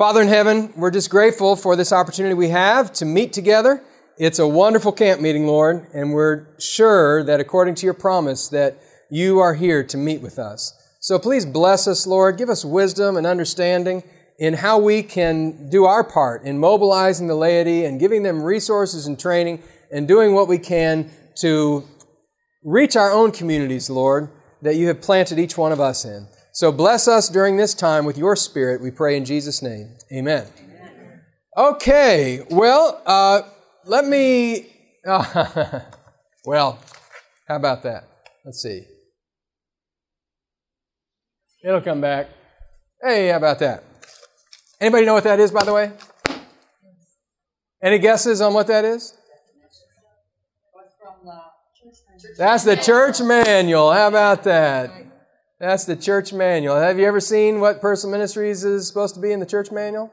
Father in heaven, we're just grateful for this opportunity we have to meet together. It's a wonderful camp meeting, Lord, and we're sure that according to your promise that you are here to meet with us. So please bless us, Lord. Give us wisdom and understanding in how we can do our part in mobilizing the laity and giving them resources and training and doing what we can to reach our own communities, Lord, that you have planted each one of us in. So bless us during this time with your Spirit, we pray in Jesus' name. Amen. Amen. Okay, well, uh, let me. Uh, well, how about that? Let's see. It'll come back. Hey, how about that? Anybody know what that is, by the way? Any guesses on what that is? That's the church manual. How about that? That's the church manual. Have you ever seen what personal ministries is supposed to be in the church manual?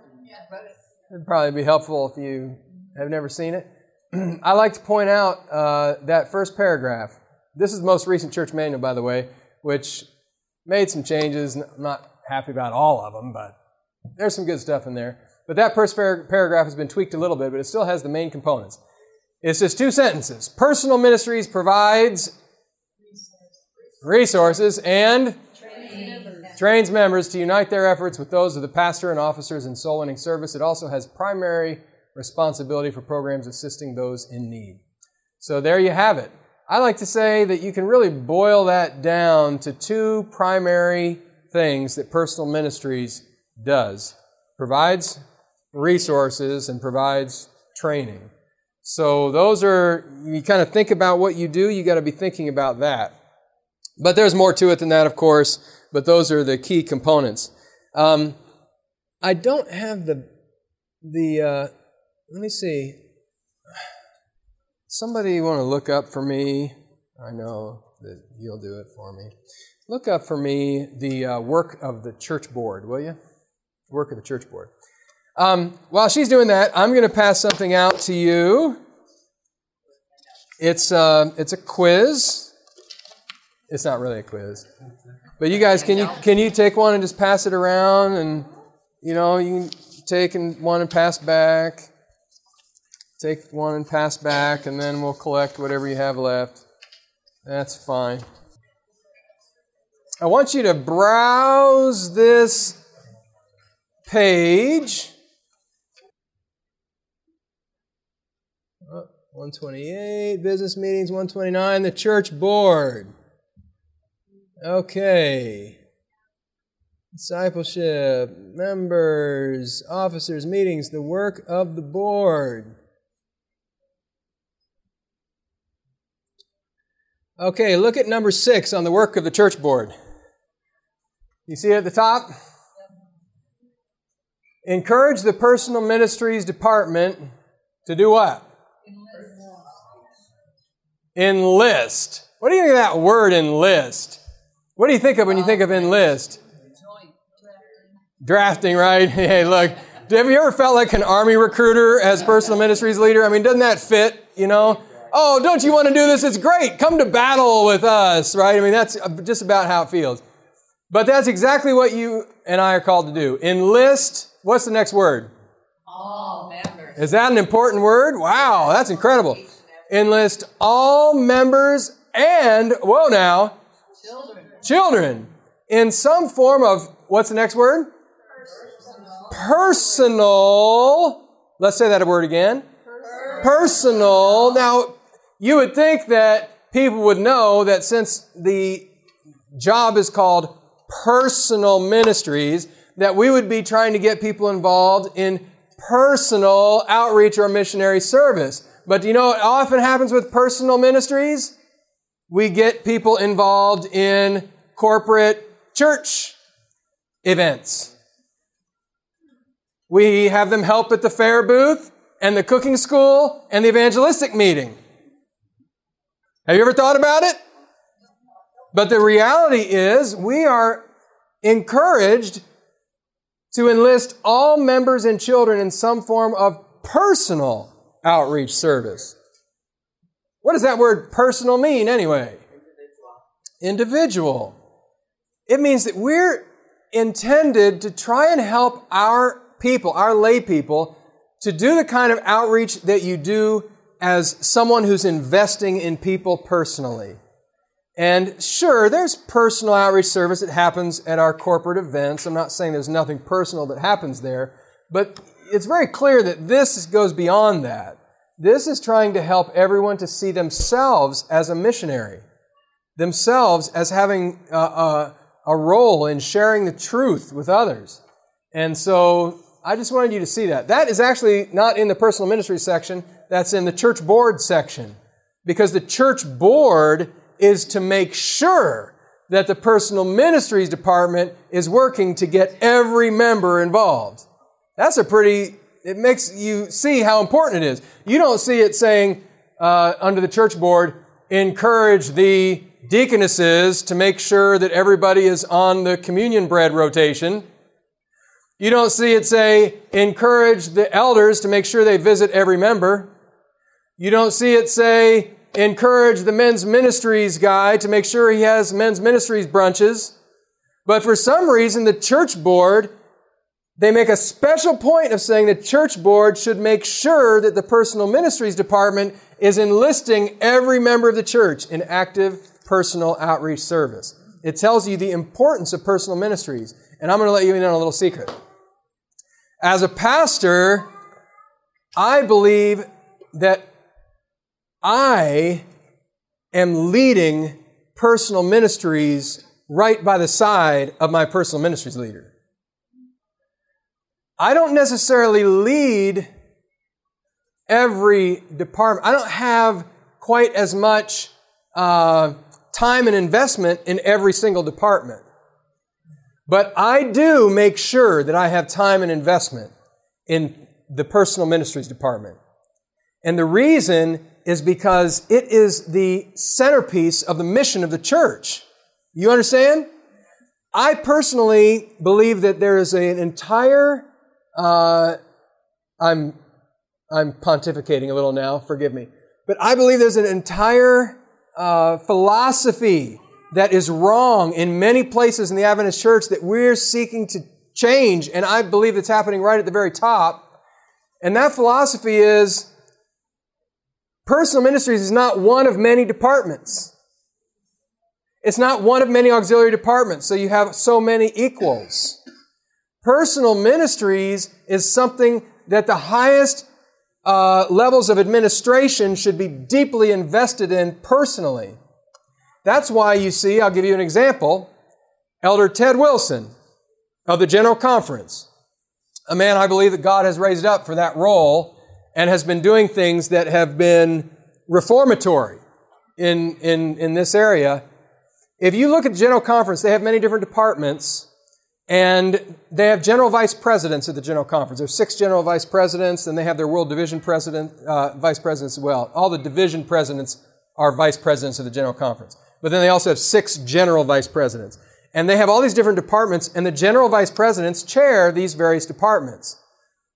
It'd probably be helpful if you have never seen it. I like to point out uh, that first paragraph. This is the most recent church manual, by the way, which made some changes. I'm not happy about all of them, but there's some good stuff in there. But that first paragraph has been tweaked a little bit, but it still has the main components. It's just two sentences. Personal ministries provides resources and trains members to unite their efforts with those of the pastor and officers in soul winning service. It also has primary responsibility for programs assisting those in need. So there you have it. I like to say that you can really boil that down to two primary things that personal ministries does provides resources and provides training. So those are you kind of think about what you do, you got to be thinking about that. But there's more to it than that, of course, but those are the key components. Um, I don't have the the uh, let me see. Somebody want to look up for me? I know that you'll do it for me. Look up for me the uh, work of the church board, will you? work of the church board. Um, while she's doing that, I'm going to pass something out to you. It's uh, it's a quiz. It's not really a quiz, but you guys, can you can you take one and just pass it around, and you know you can take and one and pass back, take one and pass back, and then we'll collect whatever you have left. That's fine. I want you to browse this page. 128, business meetings, 129, the church board. Okay. Discipleship, members, officers, meetings, the work of the board. Okay, look at number six on the work of the church board. You see it at the top? Encourage the personal ministries department to do what? Enlist. What do you think of that word enlist? What do you think of when you think of enlist? Drafting, right? Hey, look. Have you ever felt like an army recruiter as personal ministries leader? I mean, doesn't that fit, you know? Oh, don't you want to do this? It's great. Come to battle with us, right? I mean, that's just about how it feels. But that's exactly what you and I are called to do. Enlist What's the next word? All members. Is that an important word? Wow, that's incredible. Enlist all members and, whoa now, children. In some form of, what's the next word? Personal. Personal. Let's say that word again. Personal. Personal. Now, you would think that people would know that since the job is called personal ministries, that we would be trying to get people involved in personal outreach or missionary service. But do you know what often happens with personal ministries? We get people involved in corporate church events. We have them help at the fair booth and the cooking school and the evangelistic meeting. Have you ever thought about it? But the reality is, we are encouraged to enlist all members and children in some form of personal outreach service. What does that word personal mean anyway? Individual. It means that we're intended to try and help our people, our lay people, to do the kind of outreach that you do as someone who's investing in people personally. And sure, there's personal outreach service that happens at our corporate events. I'm not saying there's nothing personal that happens there, but it's very clear that this goes beyond that. This is trying to help everyone to see themselves as a missionary, themselves as having a, a role in sharing the truth with others. And so I just wanted you to see that. That is actually not in the personal ministry section, that's in the church board section. Because the church board is to make sure that the personal ministries department is working to get every member involved. That's a pretty, it makes you see how important it is. You don't see it saying uh, under the church board, encourage the deaconesses to make sure that everybody is on the communion bread rotation. You don't see it say, encourage the elders to make sure they visit every member. You don't see it say, encourage the men's ministries guy to make sure he has men's ministries brunches. But for some reason, the church board, they make a special point of saying the church board should make sure that the personal ministries department is enlisting every member of the church in active personal outreach service. It tells you the importance of personal ministries. And I'm going to let you in on a little secret. As a pastor, I believe that I am leading personal ministries right by the side of my personal ministries leader. I don't necessarily lead every department. I don't have quite as much uh, time and investment in every single department. But I do make sure that I have time and investment in the personal ministries department. And the reason is because it is the centerpiece of the mission of the church. You understand? I personally believe that there is an entire, uh, I'm, I'm pontificating a little now, forgive me, but I believe there's an entire uh, philosophy that is wrong in many places in the Adventist church that we're seeking to change, and I believe it's happening right at the very top. And that philosophy is Personal ministries is not one of many departments. It's not one of many auxiliary departments, so you have so many equals. Personal ministries is something that the highest uh, levels of administration should be deeply invested in personally. That's why you see, I'll give you an example, Elder Ted Wilson of the General Conference, a man I believe that God has raised up for that role and has been doing things that have been reformatory in, in, in this area. If you look at the General Conference, they have many different departments, and they have general vice presidents at the General Conference. There's six general vice presidents, and they have their world division president, uh, vice presidents as well. All the division presidents are vice presidents of the General Conference. But then they also have six general vice presidents. And they have all these different departments, and the general vice presidents chair these various departments.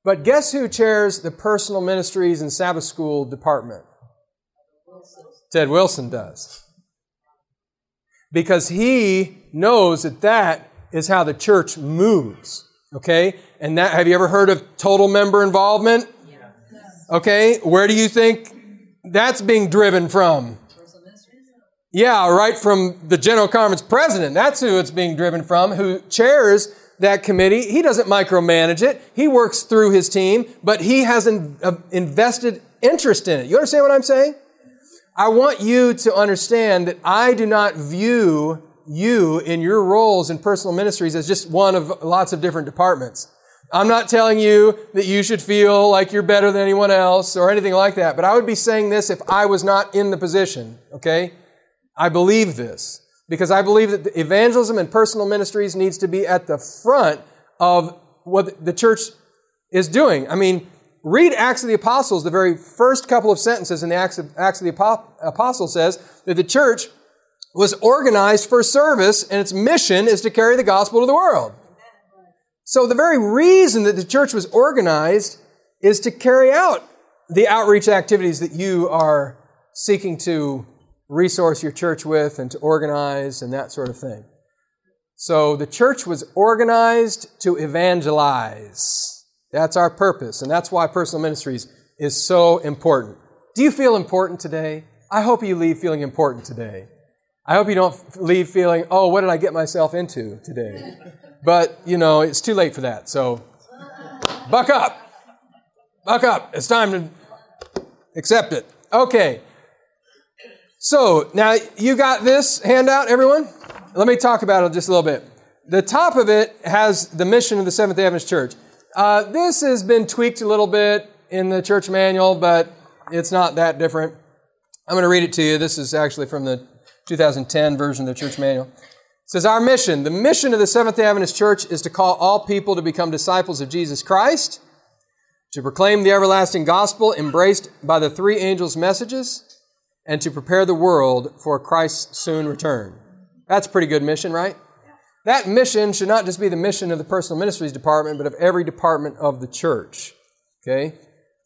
But guess who chairs the personal ministries and Sabbath school department? Ted Wilson does. Because he knows that that is how the church moves. Okay? And that, have you ever heard of total member involvement? Okay? Where do you think that's being driven from? Yeah, right from the General Conference president. That's who it's being driven from, who chairs that committee. He doesn't micromanage it. He works through his team, but he has an uh, invested interest in it. You understand what I'm saying? I want you to understand that I do not view you in your roles in personal ministries as just one of lots of different departments. I'm not telling you that you should feel like you're better than anyone else or anything like that, but I would be saying this if I was not in the position, okay? I believe this because I believe that evangelism and personal ministries needs to be at the front of what the church is doing. I mean, read Acts of the Apostles, the very first couple of sentences in the Acts of, Acts of the Apostles says that the church was organized for service and its mission is to carry the gospel to the world. So the very reason that the church was organized is to carry out the outreach activities that you are seeking to resource your church with and to organize and that sort of thing. So the church was organized to evangelize. That's our purpose, and that's why personal ministries is so important. Do you feel important today? I hope you leave feeling important today. I hope you don't leave feeling, oh, what did I get myself into today? But, you know, it's too late for that. So, buck up. Buck up. It's time to accept it. Okay. So, now you got this handout, everyone? Let me talk about it just a little bit. The top of it has the mission of the Seventh day Adventist Church. Uh, this has been tweaked a little bit in the church manual, but it's not that different. I'm going to read it to you. This is actually from the 2010 version of the church manual. It says, Our mission, the mission of the Seventh day Adventist Church is to call all people to become disciples of Jesus Christ, to proclaim the everlasting gospel embraced by the three angels' messages, and to prepare the world for Christ's soon return. That's a pretty good mission, right? That mission should not just be the mission of the personal ministries department, but of every department of the church. Okay?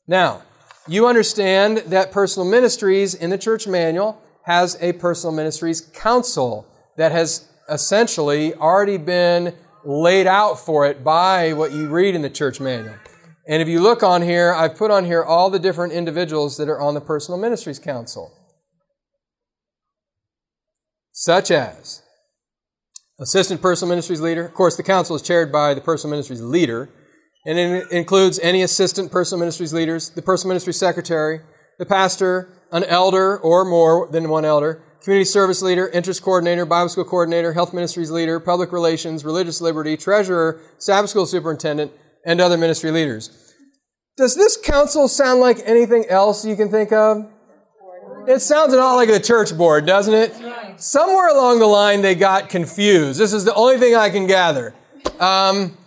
Now, you understand that personal ministries in the church manual has a personal ministries council that has essentially already been laid out for it by what you read in the church manual. And if you look on here, I've put on here all the different individuals that are on the personal ministries council. Such as assistant personal ministries leader. Of course, the council is chaired by the personal ministries leader, and it includes any assistant personal ministries leaders, the personal ministry secretary, the pastor, an elder or more than one elder, community service leader, interest coordinator, Bible school coordinator, health ministries leader, public relations, religious liberty, treasurer, Sabbath school superintendent, and other ministry leaders. Does this council sound like anything else you can think of? It sounds a lot like the church board, doesn't it? Somewhere along the line, they got confused. This is the only thing I can gather. Um,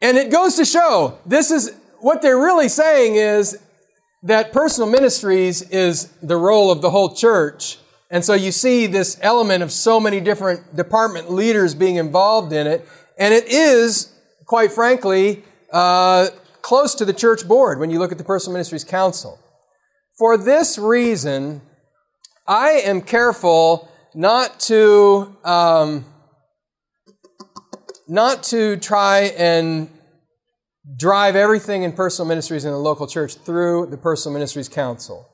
and it goes to show this is what they're really saying is that personal ministries is the role of the whole church. And so you see this element of so many different department leaders being involved in it. And it is, quite frankly, uh, close to the church board when you look at the Personal Ministries Council. For this reason, I am careful not to um, not to try and drive everything in personal ministries in the local church through the Personal Ministries Council.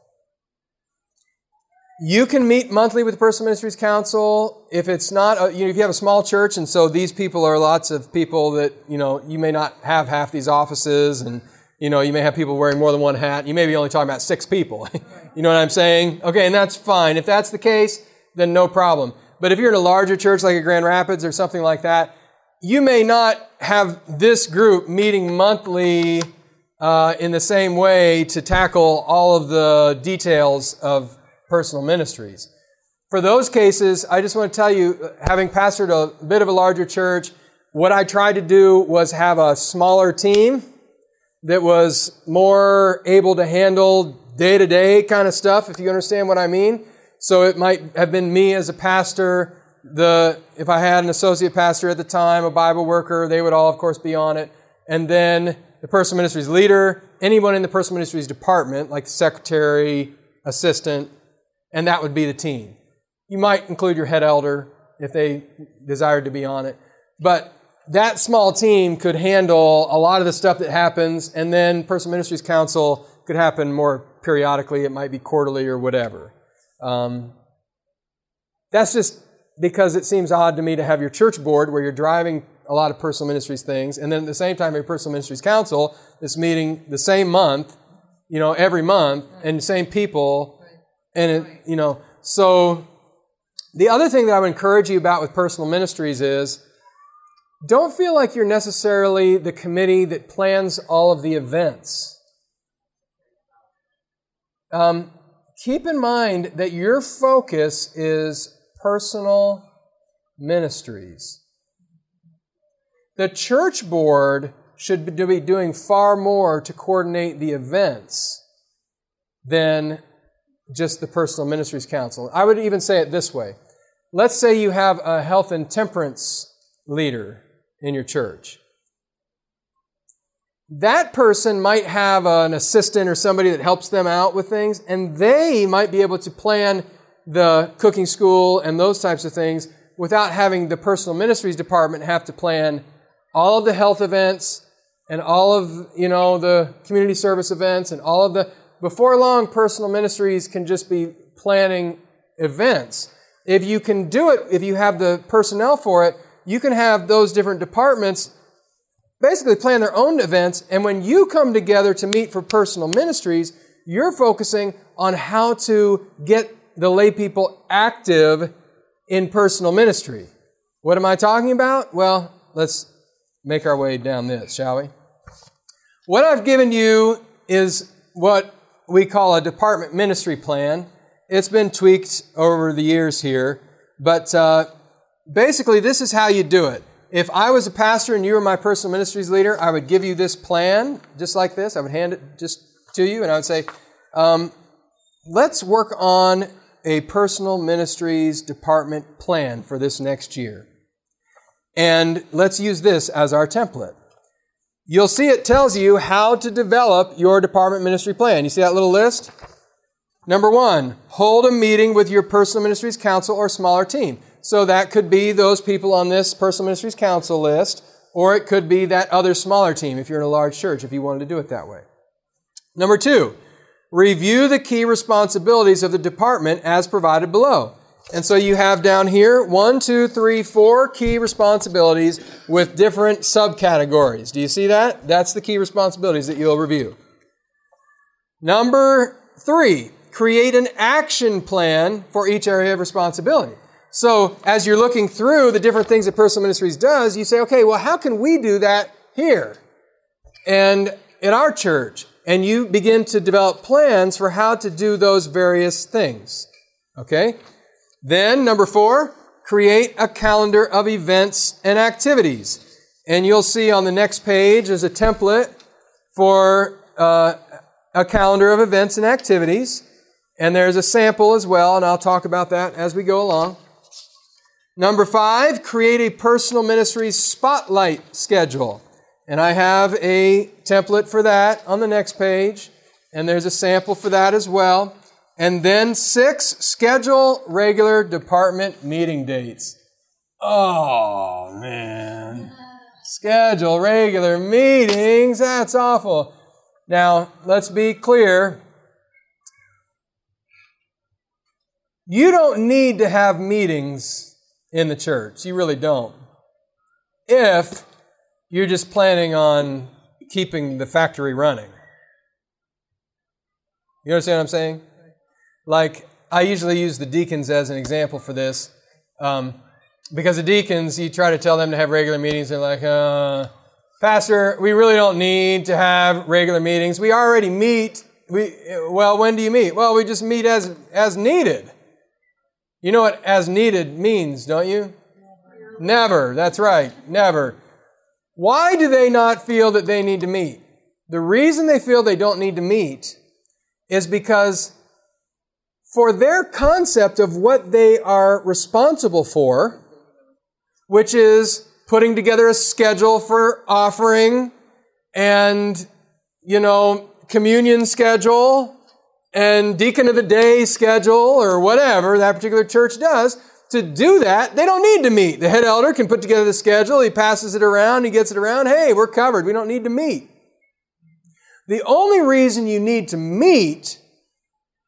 You can meet monthly with the Personal Ministries Council if it's not, a, you know, if you have a small church, and so these people are lots of people that, you know, you may not have half these offices, and, you know, you may have people wearing more than one hat. You may be only talking about six people. you know what I'm saying? Okay, and that's fine. If that's the case, then no problem. But if you're in a larger church like a Grand Rapids or something like that, you may not have this group meeting monthly uh, in the same way to tackle all of the details of personal ministries. For those cases, I just want to tell you, having pastored a bit of a larger church, what I tried to do was have a smaller team that was more able to handle day to day kind of stuff, if you understand what I mean. So it might have been me as a pastor the if I had an associate pastor at the time, a Bible worker, they would all, of course, be on it. And then the personal ministries leader, anyone in the personal ministries department, like the secretary, assistant, and that would be the team. You might include your head elder if they desired to be on it. But that small team could handle a lot of the stuff that happens, and then personal ministries council could happen more periodically. It might be quarterly or whatever. Um, that's just because it seems odd to me to have your church board where you're driving a lot of personal ministries things, and then at the same time, your personal ministries council is meeting the same month, you know, every month, and the same people, and it, you know, so the other thing that I would encourage you about with personal ministries is don't feel like you're necessarily the committee that plans all of the events. Um, keep in mind that your focus is personal ministries. The church board should be doing far more to coordinate the events than just the personal ministries council. I would even say it this way. Let's say you have a health and temperance leader in your church. That person might have an assistant or somebody that helps them out with things, and they might be able to plan the cooking school and those types of things without having the personal ministries department have to plan all of the health events and all of, you know, the community service events and all of the, before long, personal ministries can just be planning events. If you can do it, if you have the personnel for it, you can have those different departments basically plan their own events. And when you come together to meet for personal ministries, you're focusing on how to get the lay people active in personal ministry. What am I talking about? Well, let's make our way down this, shall we? What I've given you is what we call a department ministry plan. It's been tweaked over the years here, but uh, basically, this is how you do it. If I was a pastor and you were my personal ministries leader, I would give you this plan, just like this. I would hand it just to you, and I would say, um, let's work on a personal ministries department plan for this next year. And let's use this as our template. You'll see it tells you how to develop your department ministry plan. You see that little list? Number one, hold a meeting with your personal ministries council or smaller team. So that could be those people on this personal ministries council list, or it could be that other smaller team if you're in a large church, if you wanted to do it that way. Number two, review the key responsibilities of the department as provided below. And so you have down here one, two, three, four key responsibilities with different subcategories. Do you see that? That's the key responsibilities that you'll review. Number three, create an action plan for each area of responsibility. So as you're looking through the different things that personal ministries does, you say, okay, well, how can we do that here and in our church? And you begin to develop plans for how to do those various things. Okay? Then, number four, create a calendar of events and activities. And you'll see on the next page is a template for uh, a calendar of events and activities. And there's a sample as well, and I'll talk about that as we go along. Number five, create a personal ministry spotlight schedule. And I have a template for that on the next page. And there's a sample for that as well. And then six, schedule regular department meeting dates. Oh, man. Schedule regular meetings. That's awful. Now, let's be clear. You don't need to have meetings in the church. You really don't. If you're just planning on keeping the factory running. You understand what I'm saying? Like, I usually use the deacons as an example for this. Um, because the deacons, you try to tell them to have regular meetings, they're like, uh, Pastor, we really don't need to have regular meetings. We already meet. We, well, when do you meet? Well, we just meet as, as needed. You know what as needed means, don't you? Never. never. That's right. Never. Why do they not feel that they need to meet? The reason they feel they don't need to meet is because for their concept of what they are responsible for, which is putting together a schedule for offering and, you know, communion schedule and deacon of the day schedule or whatever that particular church does, to do that, they don't need to meet. The head elder can put together the schedule, he passes it around, he gets it around. Hey, we're covered. We don't need to meet. The only reason you need to meet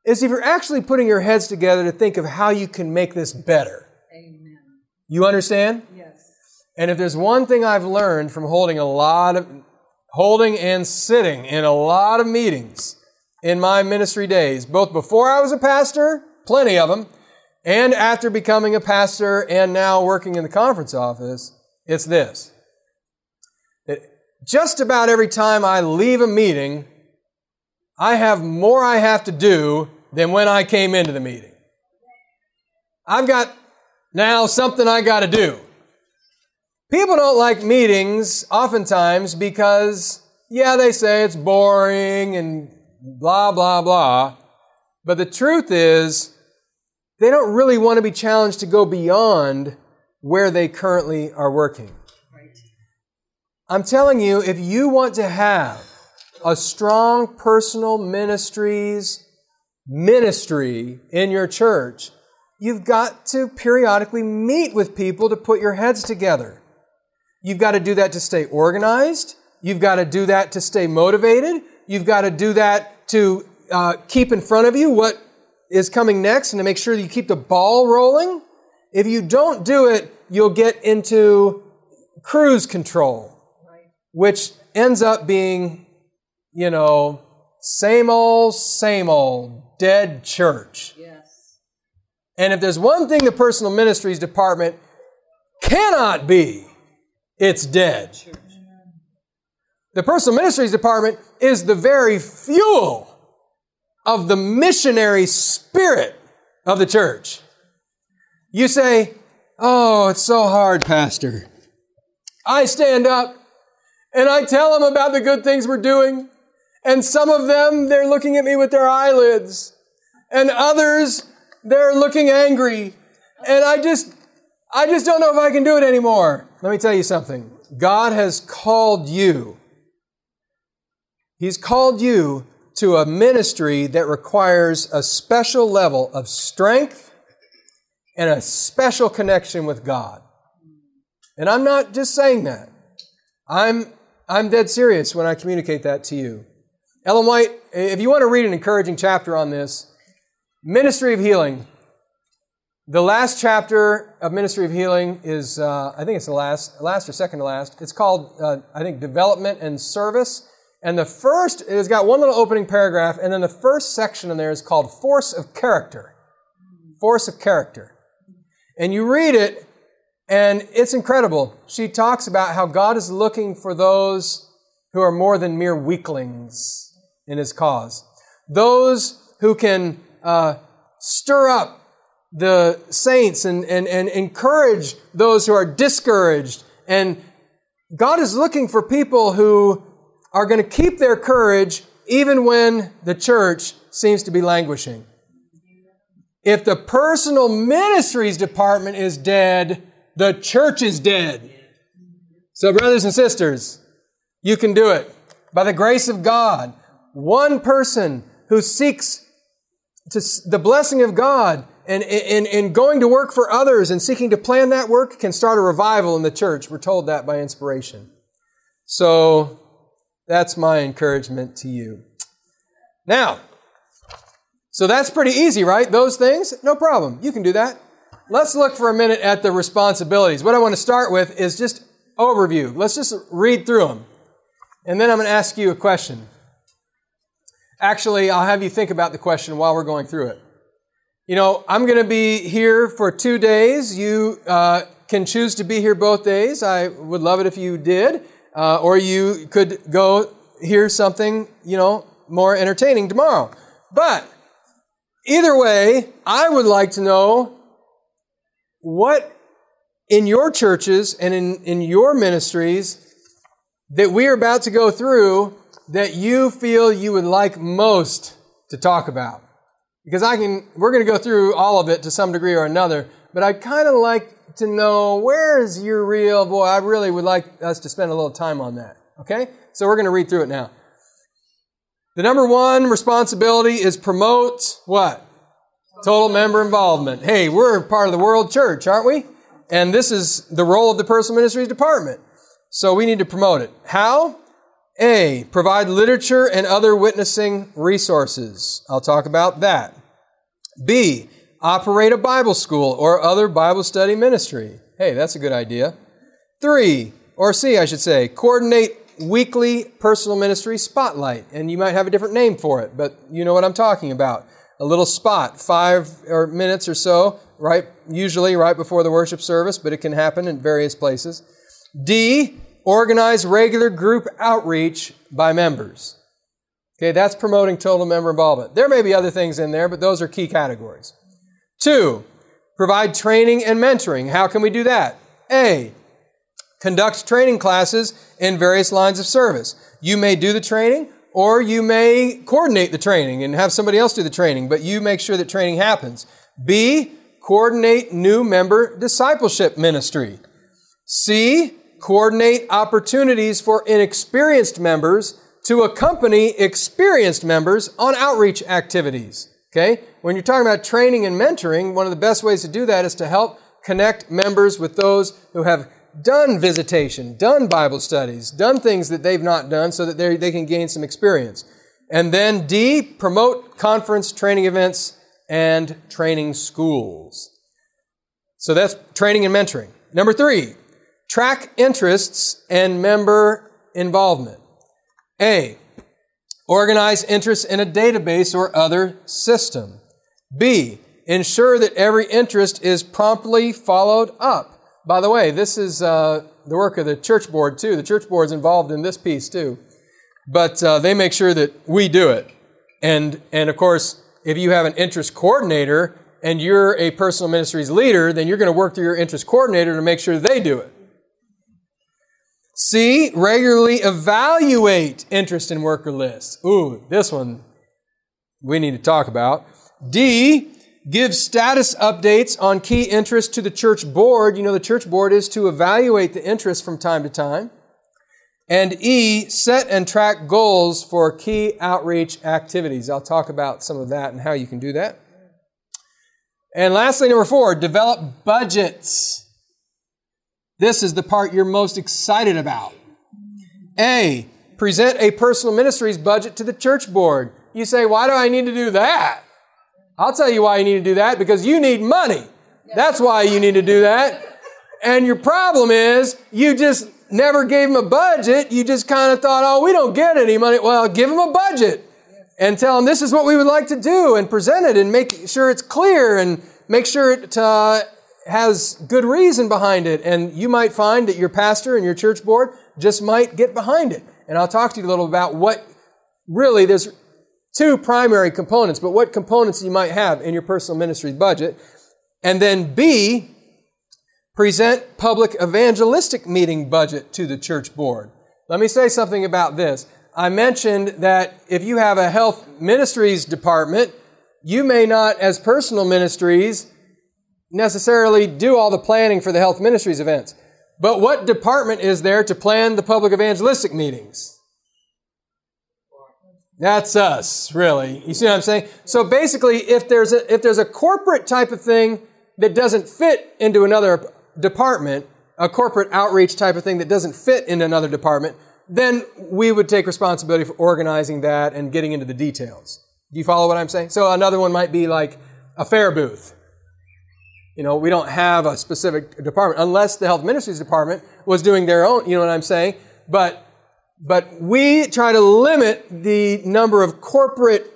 is if you're actually putting your heads together to think of how you can make this better. Amen. You understand? Yes. And if there's one thing I've learned from holding a lot of holding and sitting in a lot of meetings in my ministry days, both before I was a pastor, plenty of them, and after becoming a pastor and now working in the conference office, it's this. That just about every time I leave a meeting, I have more I have to do than when I came into the meeting. I've got now something I got to do. People don't like meetings oftentimes because, yeah, they say it's boring and blah, blah, blah. But the truth is, they don't really want to be challenged to go beyond where they currently are working. I'm telling you, if you want to have a strong personal ministries ministry in your church, you've got to periodically meet with people to put your heads together. You've got to do that to stay organized. You've got to do that to stay motivated. You've got to do that to uh, keep in front of you what is coming next and to make sure that you keep the ball rolling. If you don't do it, you'll get into cruise control, which ends up being, you know, same old, same old, dead church. Yes. And if there's one thing the personal ministries department cannot be, it's dead. The personal ministries department is the very fuel of the missionary spirit of the church. You say, Oh, it's so hard, Pastor. I stand up and I tell them about the good things we're doing. And some of them, they're looking at me with their eyelids. And others, they're looking angry. And I just, I just don't know if I can do it anymore. Let me tell you something. God has called you. He's called you to a ministry that requires a special level of strength and a special connection with God. And I'm not just saying that. I'm, I'm dead serious when I communicate that to you. Ellen White, if you want to read an encouraging chapter on this, Ministry of Healing, the last chapter of Ministry of Healing is, uh, I think it's the last, last or second to last. It's called, uh, I think, Development and Service. And the first, it's got one little opening paragraph, and then the first section in there is called Force of Character. Force of Character. And you read it, and it's incredible. She talks about how God is looking for those who are more than mere weaklings in His cause. Those who can uh, stir up the saints and, and, and encourage those who are discouraged. And God is looking for people who are going to keep their courage even when the church seems to be languishing. If the personal ministries department is dead, the church is dead. So, brothers and sisters, you can do it. By the grace of God, one person who seeks to the blessing of God and in going to work for others and seeking to plan that work can start a revival in the church. We're told that by inspiration. So that's my encouragement to you. Now, so that's pretty easy, right? Those things, no problem. You can do that. Let's look for a minute at the responsibilities. What I want to start with is just overview. Let's just read through them. And then I'm going to ask you a question. Actually, I'll have you think about the question while we're going through it. You know, I'm going to be here for two days. You uh, can choose to be here both days. I would love it if you did uh, or you could go hear something, you know, more entertaining tomorrow. But either way, I would like to know what in your churches and in, in your ministries that we are about to go through that you feel you would like most to talk about. Because I can, we're going to go through all of it to some degree or another, but I'd kind of like to know where is your real boy. I really would like us to spend a little time on that. Okay? So we're going to read through it now. The number one responsibility is promote what? Total member involvement. Hey, we're part of the world church, aren't we? And this is the role of the personal ministries department. So we need to promote it. How? A, provide literature and other witnessing resources. I'll talk about that. B, operate a Bible school or other Bible study ministry. Hey, that's a good idea. Three, or C, I should say, coordinate weekly personal ministry spotlight. And you might have a different name for it, but you know what I'm talking about. A little spot, five or minutes or so, right? Usually right before the worship service, but it can happen in various places. D, organize regular group outreach by members. Okay, that's promoting total member involvement. There may be other things in there, but those are key categories. Two, provide training and mentoring. How can we do that? A, conduct training classes in various lines of service. You may do the training or you may coordinate the training and have somebody else do the training, but you make sure that training happens. B, coordinate new member discipleship ministry. C, coordinate opportunities for inexperienced members to accompany experienced members on outreach activities. Okay? When you're talking about training and mentoring, one of the best ways to do that is to help connect members with those who have done visitation, done Bible studies, done things that they've not done so that they can gain some experience. And then D, promote conference training events and training schools. So that's training and mentoring. Number three, track interests and member involvement. A, organize interests in a database or other system. B, ensure that every interest is promptly followed up. By the way, this is uh, the work of the church board too. The church board is involved in this piece too. But uh, they make sure that we do it. And, and of course, if you have an interest coordinator and you're a personal ministries leader, then you're going to work through your interest coordinator to make sure they do it. C, regularly evaluate interest in worker lists. Ooh, this one we need to talk about. D, give status updates on key interests to the church board. You know, the church board is to evaluate the interest from time to time. And E, set and track goals for key outreach activities. I'll talk about some of that and how you can do that. And lastly, number four, develop budgets. This is the part you're most excited about. A, present a personal ministries budget to the church board. You say, why do I need to do that? I'll tell you why you need to do that because you need money. That's why you need to do that. And your problem is you just never gave them a budget. You just kind of thought, oh, we don't get any money. Well, give them a budget and tell them this is what we would like to do and present it and make sure it's clear and make sure it uh, has good reason behind it. And you might find that your pastor and your church board just might get behind it. And I'll talk to you a little about what really there's two primary components, but what components you might have in your personal ministry budget. And then B, present public evangelistic meeting budget to the church board. Let me say something about this. I mentioned that if you have a health ministries department, you may not, as personal ministries, necessarily do all the planning for the health ministries events. But what department is there to plan the public evangelistic meetings? That's us, really. You see what I'm saying? So basically, if there's a, if there's a corporate type of thing that doesn't fit into another department, a corporate outreach type of thing that doesn't fit in another department, then we would take responsibility for organizing that and getting into the details. Do you follow what I'm saying? So another one might be like a fair booth. You know, we don't have a specific department unless the health ministries department was doing their own, you know what I'm saying? But but we try to limit the number of corporate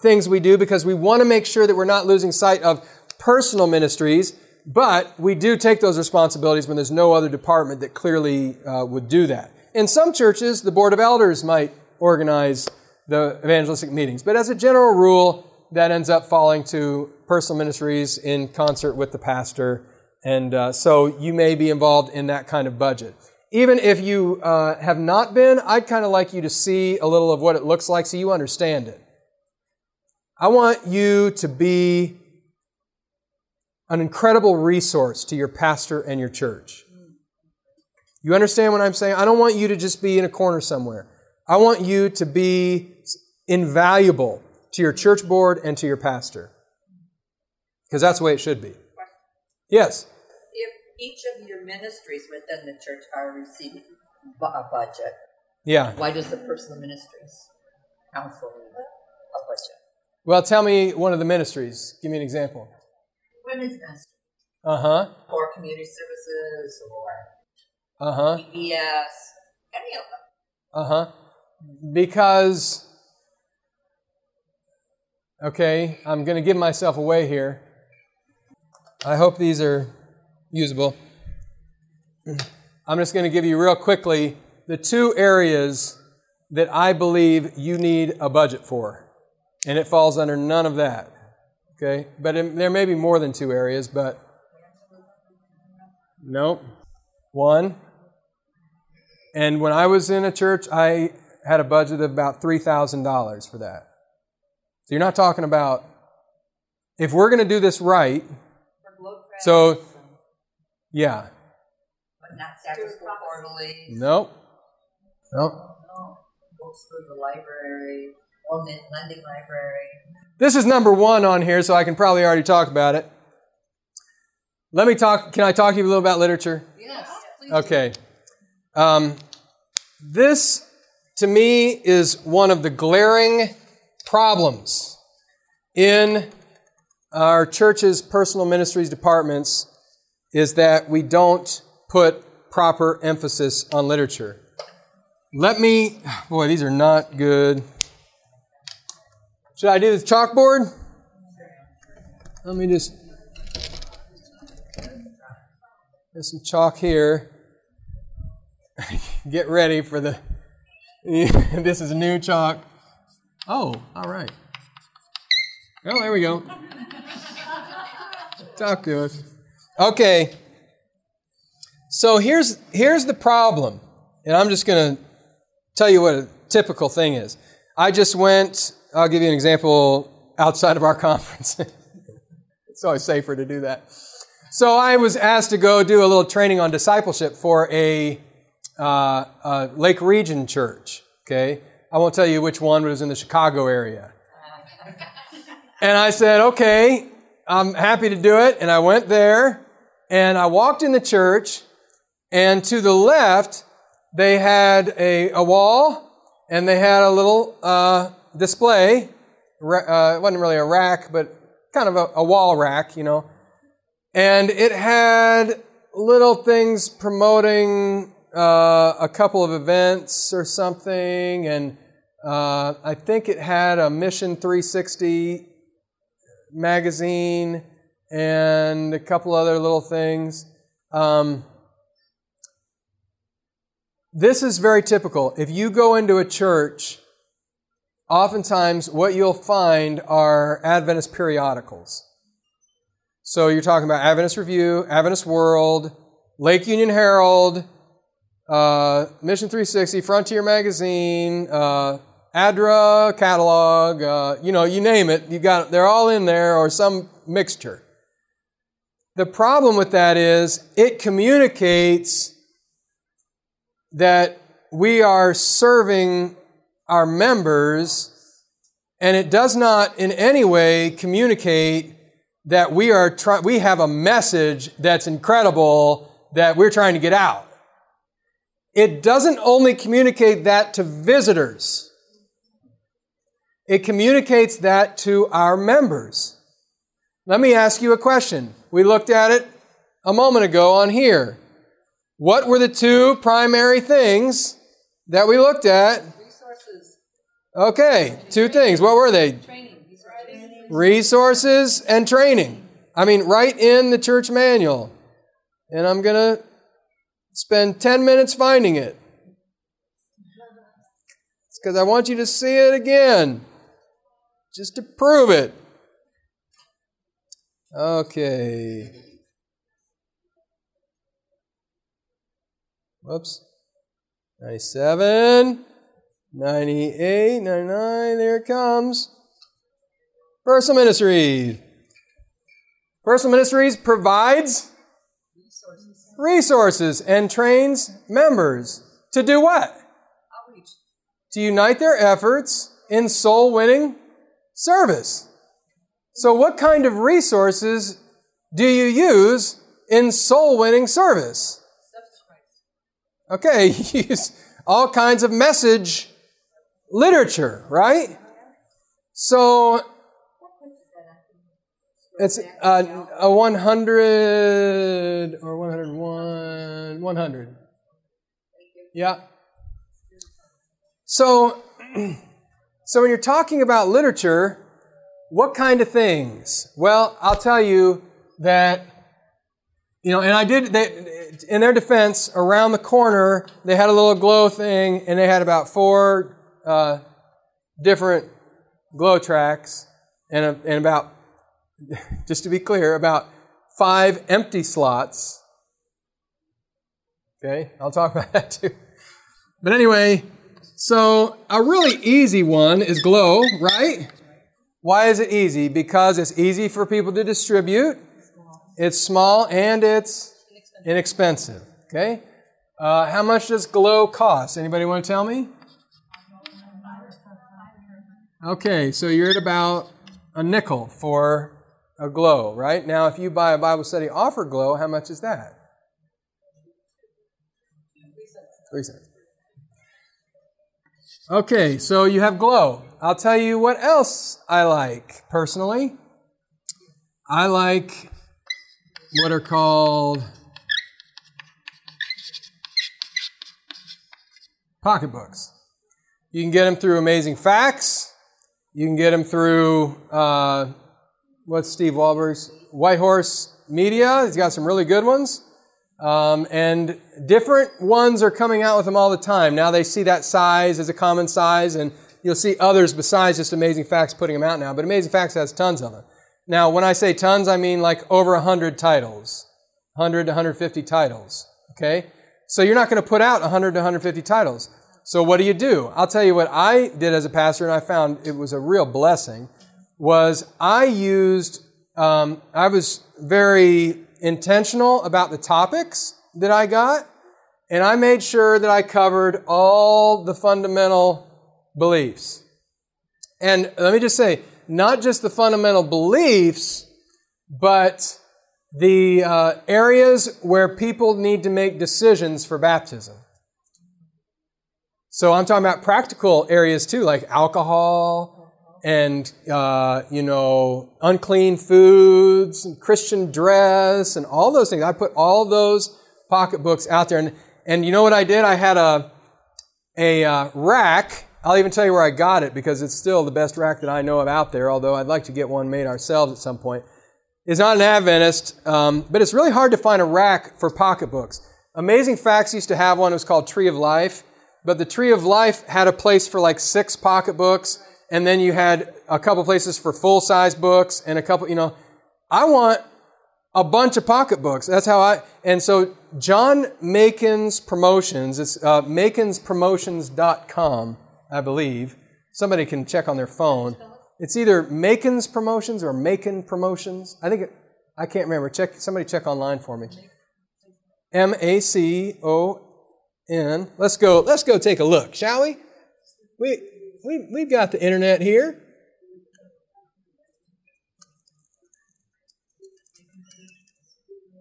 things we do because we want to make sure that we're not losing sight of personal ministries but we do take those responsibilities when there's no other department that clearly uh, would do that. In some churches, the board of elders might organize the evangelistic meetings, but as a general rule, that ends up falling to personal ministries in concert with the pastor, and uh, so you may be involved in that kind of budget. Even if you uh, have not been, I'd kind of like you to see a little of what it looks like so you understand it. I want you to be an incredible resource to your pastor and your church. You understand what I'm saying? I don't want you to just be in a corner somewhere. I want you to be invaluable to your church board and to your pastor. Because that's the way it should be. Yes? If each of your ministries within the church are receiving a budget, yeah. why does the personal ministries council need a budget? Well, tell me one of the ministries. Give me an example women's ministry. Uh huh. Or community services or uh huh. VBS, any of them. Uh huh. Because, okay, I'm going to give myself away here. I hope these are usable. I'm just going to give you real quickly the two areas that I believe you need a budget for. And it falls under none of that. Okay? But it, there may be more than two areas, but nope. One. And when I was in a church, I had a budget of about $3,000 for that. So you're not talking about, if we're going to do this right, so, yeah. But not Sabbath school quarterly. Nope. Nope. No. Books for the library, or lending library. This is number one on here, so I can probably already talk about it. Let me talk. Can I talk to you a little about literature? Yes, please. Okay. Um, this, to me, is one of the glaring problems in our church's personal ministries departments is that we don't put proper emphasis on literature. Let me, boy, these are not good. Should I do the chalkboard? Let me just, there's some chalk here. Get ready for the, this is new chalk. Oh, all right. Oh, there we go. Talk to us. Okay. So here's here's the problem, and I'm just going to tell you what a typical thing is. I just went. I'll give you an example outside of our conference. it's always safer to do that. So I was asked to go do a little training on discipleship for a, uh, a Lake Region church. Okay, I won't tell you which one, but it was in the Chicago area. And I said, okay, I'm happy to do it. And I went there and I walked in the church and to the left, they had a, a wall and they had a little uh, display. Uh, it wasn't really a rack, but kind of a, a wall rack, you know. And it had little things promoting uh, a couple of events or something. And uh, I think it had a Mission 360 magazine and a couple other little things. Um, this is very typical. If you go into a church, oftentimes what you'll find are Adventist periodicals. So you're talking about Adventist Review, Adventist World, Lake Union Herald, uh, Mission 360, Frontier Magazine, uh, ADRA catalog, uh, you know, you name it, you got they're all in there or some mixture. The problem with that is it communicates that we are serving our members and it does not in any way communicate that we are try- we have a message that's incredible that we're trying to get out. It doesn't only communicate that to visitors. It communicates that to our members. Let me ask you a question. We looked at it a moment ago on here. What were the two primary things that we looked at? Resources. Okay, two things. What were they? Training. Resources and training. I mean, right in the church manual. And I'm going to spend 10 minutes finding it. It's because I want you to see it again, just to prove it. Okay. Whoops. 97, 98, 99, there it comes. Personal Ministries. Personal Ministries provides resources and trains members to do what? Outreach. To unite their efforts in soul winning service. So, what kind of resources do you use in soul winning service? Okay, use all kinds of message literature, right? So, it's uh, a 100 or 101, 100. Yeah. So, so when you're talking about literature, what kind of things? Well, I'll tell you that, you know, and I did, they, in their defense, around the corner, they had a little glow thing, and they had about four uh, different glow tracks, and, a, and about just to be clear, about five empty slots. Okay, I'll talk about that too. But anyway, so a really easy one is Glow, right? Why is it easy? Because it's easy for people to distribute, it's small, and it's inexpensive. Okay? Uh, how much does Glow cost? Anybody want to tell me? Okay, so you're at about a nickel for a glow, right? Now, if you buy a Bible study offer glow, how much is that? Three cents. Okay, so you have glow. I'll tell you what else I like personally. I like what are called pocketbooks. You can get them through Amazing Facts. You can get them through uh, what's Steve Wohlberg's White Horse Media. He's got some really good ones. Um, and different ones are coming out with them all the time. Now they see that size as a common size, and you'll see others besides just Amazing Facts putting them out now. But Amazing Facts has tons of them. Now, when I say tons, I mean like over 100 titles, 100 to 150 titles. Okay? So you're not going to put out 100 to 150 titles. So what do you do? I'll tell you what I did as a pastor, and I found it was a real blessing. Was I used um, I was very intentional about the topics that I got, and I made sure that I covered all the fundamental beliefs. And let me just say, not just the fundamental beliefs, but the uh, areas where people need to make decisions for baptism. So I'm talking about practical areas too, like alcohol and, uh, you know, unclean foods and Christian dress and all those things. I put all those pocketbooks out there. And, and you know what I did? I had a, a uh, rack. I'll even tell you where I got it because it's still the best rack that I know of out there, although I'd like to get one made ourselves at some point. It's not an Adventist, um, but it's really hard to find a rack for pocketbooks. Amazing Facts used to have one. It was called Tree of Life. But the Tree of Life had a place for like six pocketbooks, and then you had a couple places for full size books and a couple, you know. I want a bunch of pocketbooks. That's how I, and so John Macon's Promotions, it's uh, makinspromotions.com, I believe. Somebody can check on their phone. It's either Macon's Promotions or Macon Promotions. I think it, I can't remember. Check somebody check online for me. M A C O N. Let's go. Let's go take a look, shall we? We we we've got the internet here.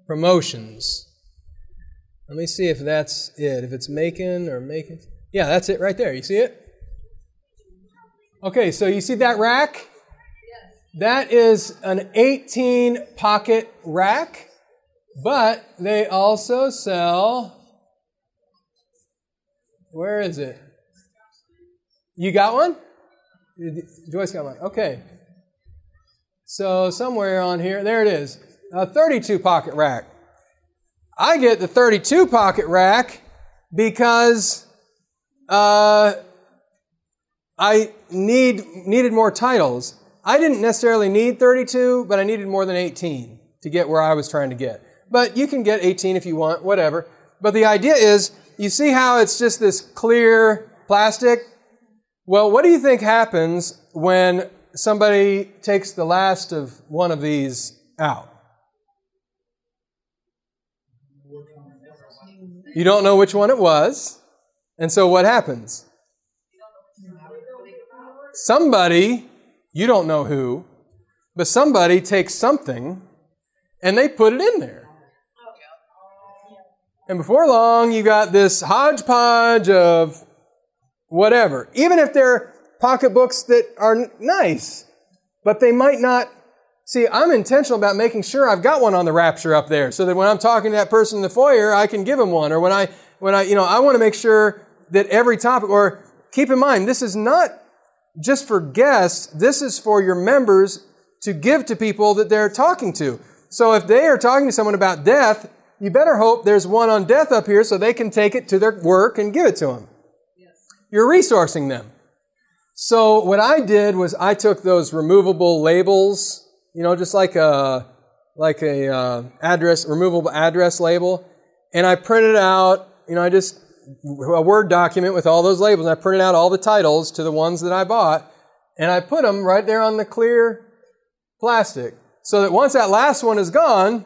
Promotions. Let me see if that's it. If it's making or making. Yeah, that's it right there. You see it? Okay, so you see that rack? That is an 18 pocket rack, but they also sell. Where is it? You got one? Joyce got one. Okay. So somewhere on here, there it is. A 32 pocket rack. I get the 32 pocket rack because uh, I need needed more titles. I didn't necessarily need 32, but I needed more than 18 to get where I was trying to get. But you can get 18 if you want, whatever. But the idea is, you see how it's just this clear plastic? Well, what do you think happens when somebody takes the last of one of these out? You don't know which one it was. And so what happens? Somebody, you don't know who, but somebody takes something and they put it in there. And before long, you got this hodgepodge of whatever. Even if they're pocketbooks that are nice, but they might not. See, I'm intentional about making sure I've got one on the rapture up there so that when I'm talking to that person in the foyer, I can give them one. Or when I, when I, you know, I want to make sure that every topic, or keep in mind, this is not just for guests, this is for your members to give to people that they're talking to. So if they are talking to someone about death, you better hope there's one on death up here so they can take it to their work and give it to them. You're resourcing them. So what I did was I took those removable labels, you know, just like a like a uh, address removable address label, and I printed out, you know, I just a Word document with all those labels. And I printed out all the titles to the ones that I bought, and I put them right there on the clear plastic, so that once that last one is gone,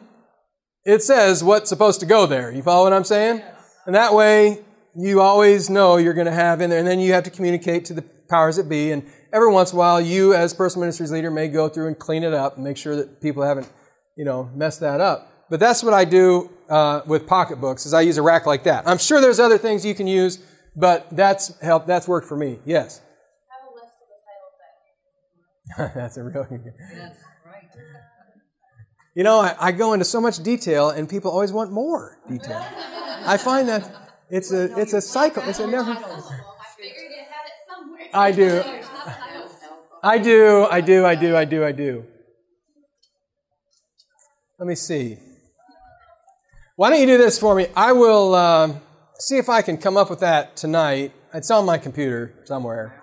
it says what's supposed to go there. You follow what I'm saying? And that way, you always know you're going to have in there, and then you have to communicate to the powers that be. And every once in a while, you as personal ministries leader may go through and clean it up and make sure that people haven't, you know, messed that up. But that's what I do uh, with pocketbooks is I use a rack like that. I'm sure there's other things you can use, but that's helped. That's worked for me. Yes. Have a list of the titles that that's a good. Yes, right. You know, I, I go into so much detail, and people always want more detail. I find that it's a it's a cycle. It's a never. I figured you had it somewhere. I do. There's not titles. I do. I do. I do. I do. I do. Let me see. Why don't you do this for me? I will um, see if I can come up with that tonight. It's on my computer somewhere,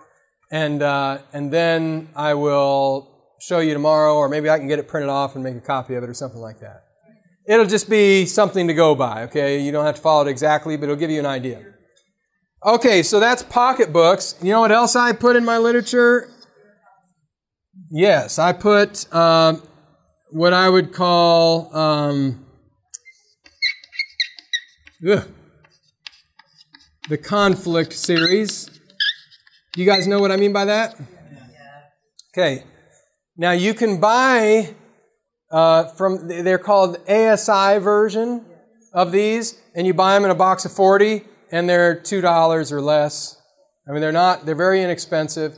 and uh, and then I will show you tomorrow, or maybe I can get it printed off and make a copy of it, or something like that. It'll just be something to go by. Okay, you don't have to follow it exactly, but it'll give you an idea. Okay, so that's pocketbooks. You know what else I put in my literature? Yes, I put um, what I would call um, ugh, the conflict series. You guys know what I mean by that? Okay. Now you can buy uh, from they're called ASI version of these, and you buy them in a box of forty, and they're two dollars or less. I mean, they're not; they're very inexpensive.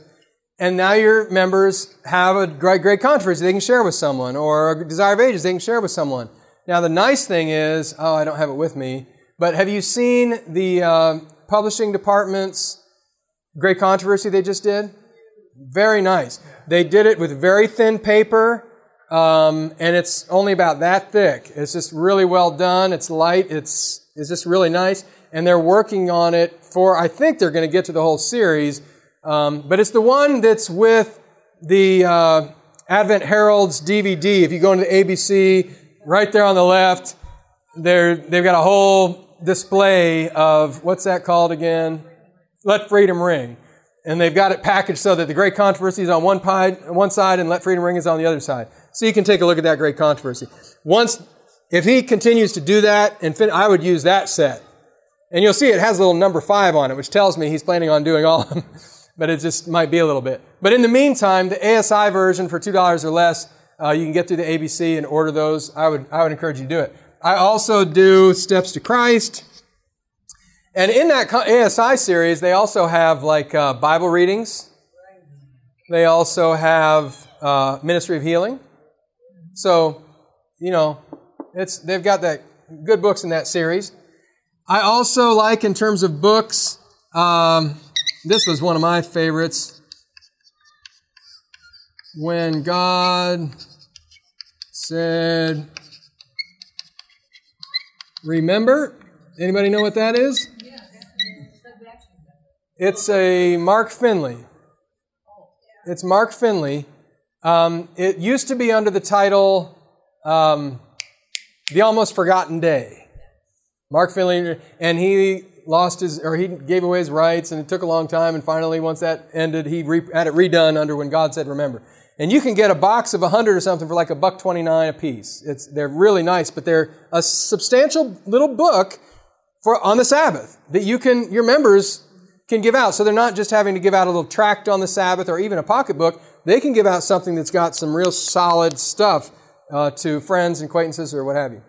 And now your members have a great, great controversy they can share with someone, or a desire of ages they can share with someone. Now, the nice thing is, oh, I don't have it with me, but have you seen the uh, publishing department's great controversy they just did? Very nice. They did it with very thin paper, um, and it's only about that thick. It's just really well done. It's light. It's it's just really nice, and they're working on it for. I think they're going to get to the whole series, um, but it's the one that's with the uh, Advent Herald's DVD. If you go into the ABC, right there on the left, they're, they've got a whole display of what's that called again? Let Freedom Ring. And they've got it packaged so that the great controversy is on one, pie, one side and Let Freedom Ring is on the other side. So you can take a look at that great controversy. Once, if he continues to do that, and fin- I would use that set. And you'll see it has a little number five on it, which tells me he's planning on doing all of them. but it just might be a little bit. But in the meantime, the ASI version for $2 or less, uh, you can get through the ABC and order those. I would, I would encourage you to do it. I also do Steps to Christ. And in that ASI series, they also have like uh, Bible readings. They also have uh, Ministry of Healing. So, you know, it's, they've got that good books in that series. I also like, in terms of books, um, this was one of my favorites. When God said, Remember? Anybody know what that is? It's a Mark Finley. It's Mark Finley. Um, it used to be under the title um, The Almost Forgotten Day. Mark Finley, and he lost his, or he gave away his rights, and it took a long time, and finally, once that ended, he re- had it redone under when God said, remember. And you can get a box of a hundred or something for like a buck twenty-nine a piece. It's, they're really nice, but they're a substantial little book for on the Sabbath that you can, your members can give out. So they're not just having to give out a little tract on the Sabbath or even a pocketbook. They can give out something that's got some real solid stuff uh, to friends and acquaintances or what have you.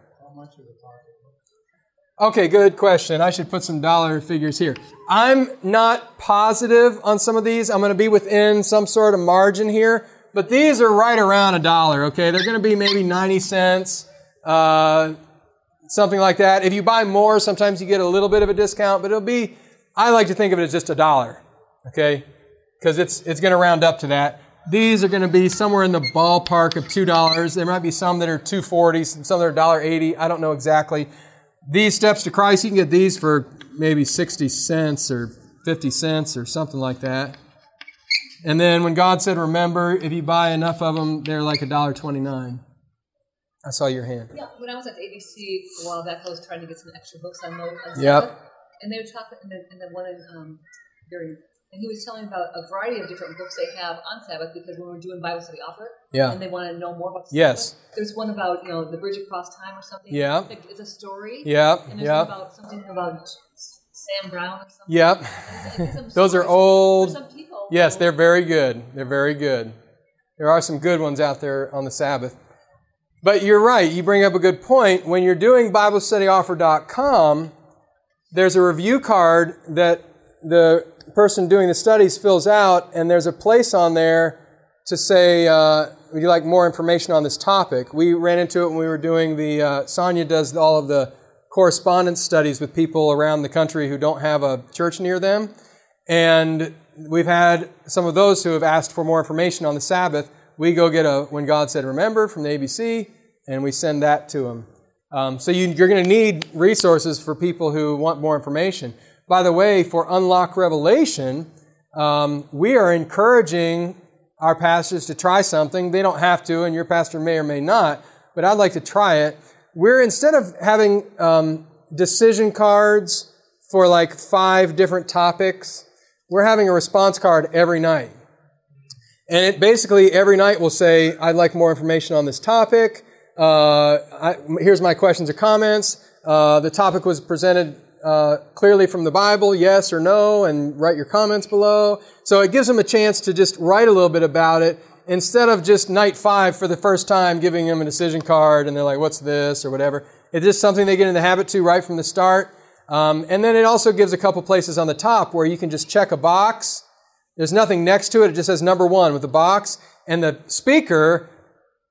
Okay, good question. I should put some dollar figures here. I'm not positive on some of these. I'm going to be within some sort of margin here, but these are right around a dollar, okay? They're going to be maybe 90 cents, uh, something like that. If you buy more, sometimes you get a little bit of a discount, but it'll be, I like to think of it as just a dollar, okay? Because it's, it's going to round up to that. These are going to be somewhere in the ballpark of $2. There might be some that are 240, some that are $1.80. I don't know exactly these steps to Christ, you can get these for maybe 60 cents or 50 cents or something like that. And then when God said, remember, if you buy enough of them, they're like $1.29. I saw your hand. Yeah, when I was at ABC a while back, I was trying to get some extra books on those. on Yep. Sabbath, And they were talking, and the, and the one in um, Gary, and he was telling about a variety of different books they have on Sabbath because when we're doing Bible study offer, Yeah. and they want to know more about the Yes. There's one about you know the bridge across time or something. Yeah. It's a story. And there's yep. about something about Sam Brown or something. Yep. It's Those are old. People. Yes, they're very good. They're very good. There are some good ones out there on the Sabbath. But you're right. You bring up a good point. When you're doing BibleStudyOffer.com, there's a review card that the person doing the studies fills out, and there's a place on there to say, uh, would you like more information on this topic? We ran into it when we were doing the, uh, Sonia does all of the correspondence studies with people around the country who don't have a church near them. And we've had some of those who have asked for more information on the Sabbath. We go get a When God Said Remember from the ABC, and we send that to them. Um, so you, you're going to need resources for people who want more information. By the way, for Unlock Revelation, um, we are encouraging our pastors to try something. They don't have to, and your pastor may or may not, but I'd like to try it. We're instead of having um, decision cards for like five different topics, we're having a response card every night. And it basically every night will say, I'd like more information on this topic. Uh, I, here's my questions or comments. Uh, the topic was presented uh, clearly from the Bible, yes or no, and write your comments below. So it gives them a chance to just write a little bit about it instead of just night five for the first time giving them a decision card and they're like, what's this or whatever. It's just something they get in the habit to right from the start. Um, and then it also gives a couple places on the top where you can just check a box. There's nothing next to it. It just says number one with a box. And the speaker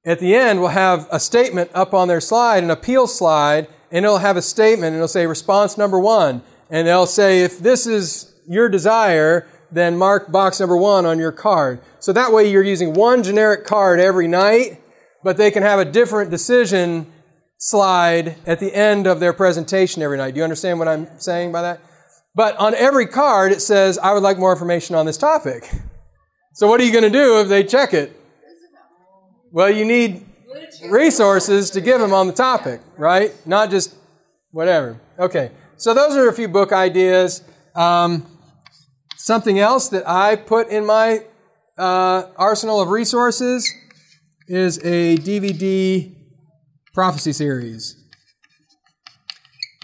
at the end will have a statement up on their slide, an appeal slide, and it'll have a statement and it'll say response number one. And they'll say, if this is your desire, then mark box number one on your card. So that way you're using one generic card every night, but they can have a different decision slide at the end of their presentation every night. Do you understand what I'm saying by that? But on every card, it says, I would like more information on this topic. So what are you going to do if they check it? Well, you need resources to give them on the topic, right? Not just whatever. Okay, so those are a few book ideas. Um, something else that I put in my uh, arsenal of resources is a DVD prophecy series.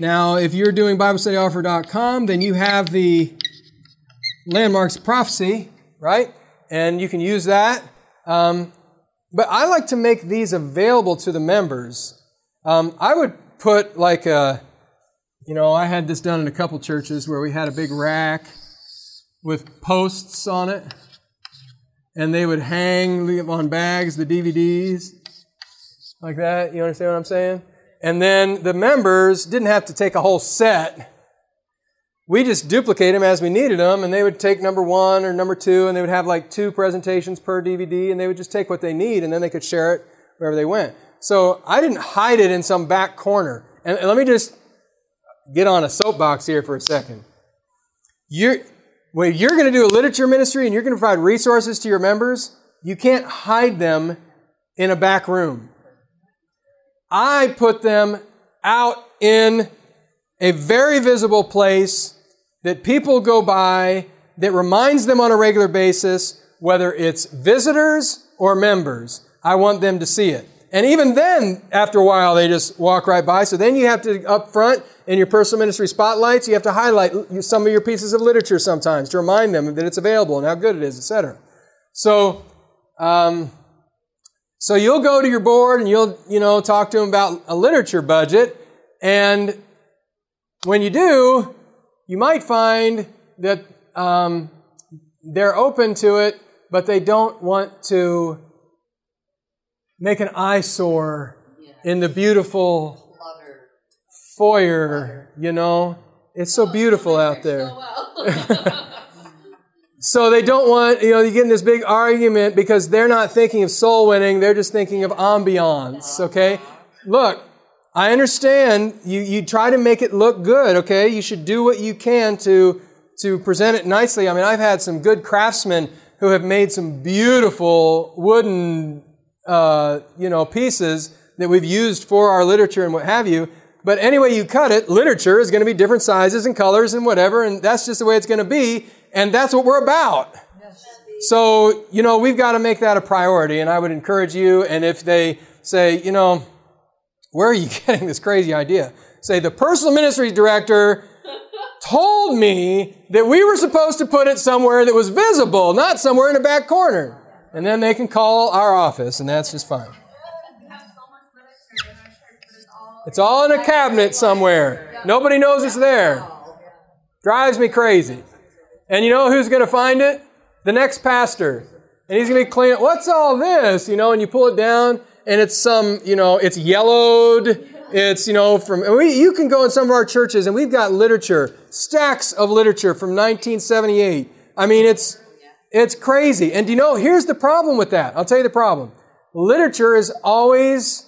Now, if you're doing BibleStudyOffer.com, then you have the landmarks prophecy, right? And you can use that. Um, but I like to make these available to the members. Um, I would put like a, you know, I had this done in a couple churches where we had a big rack with posts on it, and they would hang on bags the DVDs like that. You understand what I'm saying? And then the members didn't have to take a whole set we just duplicate them as we needed them, and they would take number one or number two, and they would have like two presentations per DVD, and they would just take what they need, and then they could share it wherever they went. So I didn't hide it in some back corner. And, let me just get on a soapbox here for a second. You're, when you're going to do a literature ministry and you're going to provide resources to your members, you can't hide them in a back room. I put them out in a very visible place that people go by that reminds them on a regular basis, whether it's visitors or members. I want them to see it. And even then, after a while, they just walk right by. So then you have to, up front in your personal ministry spotlights, you have to highlight some of your pieces of literature sometimes to remind them that it's available and how good it is, etc. So, um, so you'll go to your board and you'll, you know, talk to them about a literature budget. And when you do, you might find that um, they're open to it, but they don't want to make an eyesore in the beautiful foyer, you know? It's so beautiful out there. so they don't want, you know, you get in this big argument because they're not thinking of soul winning, they're just thinking of ambiance, okay? Look, I understand you, you try to make it look good, okay? You should do what you can to, to present it nicely. I mean, I've had some good craftsmen who have made some beautiful wooden, uh, you know, pieces that we've used for our literature and what have you. But anyway you cut it, literature is going to be different sizes and colors and whatever, and that's just the way it's going to be, and that's what we're about. So, you know, we've got to make that a priority, and I would encourage you, and if they say, you know, where are you getting this crazy idea? Say, the personal ministry director told me that we were supposed to put it somewhere that was visible, not somewhere in a back corner. And then they can call our office, and that's just fine. It's all in a cabinet somewhere. Nobody knows it's there. Drives me crazy. And you know who's going to find it? The next pastor. And he's going to be cleaning. What's all this? You know, and you pull it down, and it's some, you know, it's yellowed. It's, you know, from, we, you can go in some of our churches, and we've got literature, stacks of literature from 1978. I mean, it's, it's crazy. And you know, here's the problem with that. I'll tell you the problem. Literature is always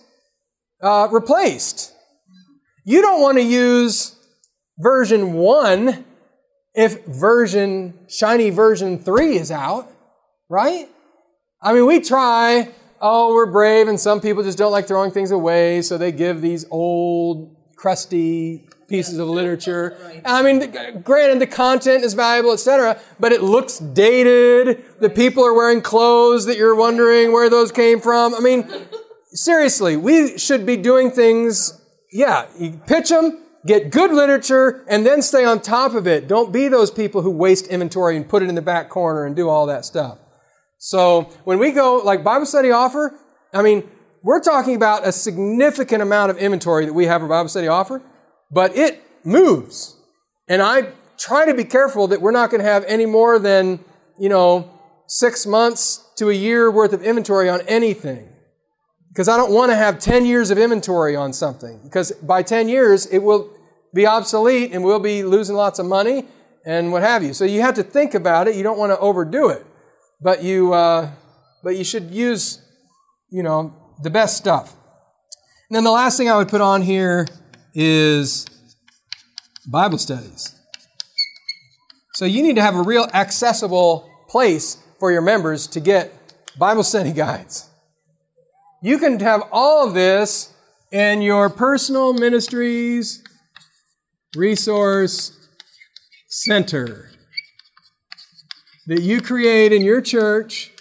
uh, replaced. You don't want to use version 1 if version, shiny version 3 is out, right? I mean, we try, oh, we're brave, and some people just don't like throwing things away, so they give these old, crusty pieces of literature. I mean, granted, the content is valuable, etc., but it looks dated. The people are wearing clothes that you're wondering where those came from. I mean, seriously, we should be doing things, yeah, you pitch them, get good literature, and then stay on top of it. Don't be those people who waste inventory and put it in the back corner and do all that stuff. So when we go, like Bible study offer, I mean, we're talking about a significant amount of inventory that we have for Bible study offer, but it moves. And I try to be careful that we're not going to have any more than, you know, six months to a year worth of inventory on anything. Because I don't want to have 10 years of inventory on something. Because by 10 years, it will be obsolete and we'll be losing lots of money and what have you. So you have to think about it. You don't want to overdo it. But you, uh, but you should use, you know, the best stuff. And then the last thing I would put on here is Bible studies. So you need to have a real accessible place for your members to get Bible study guides. You can have all of this in your personal ministries resource center that you create in your church.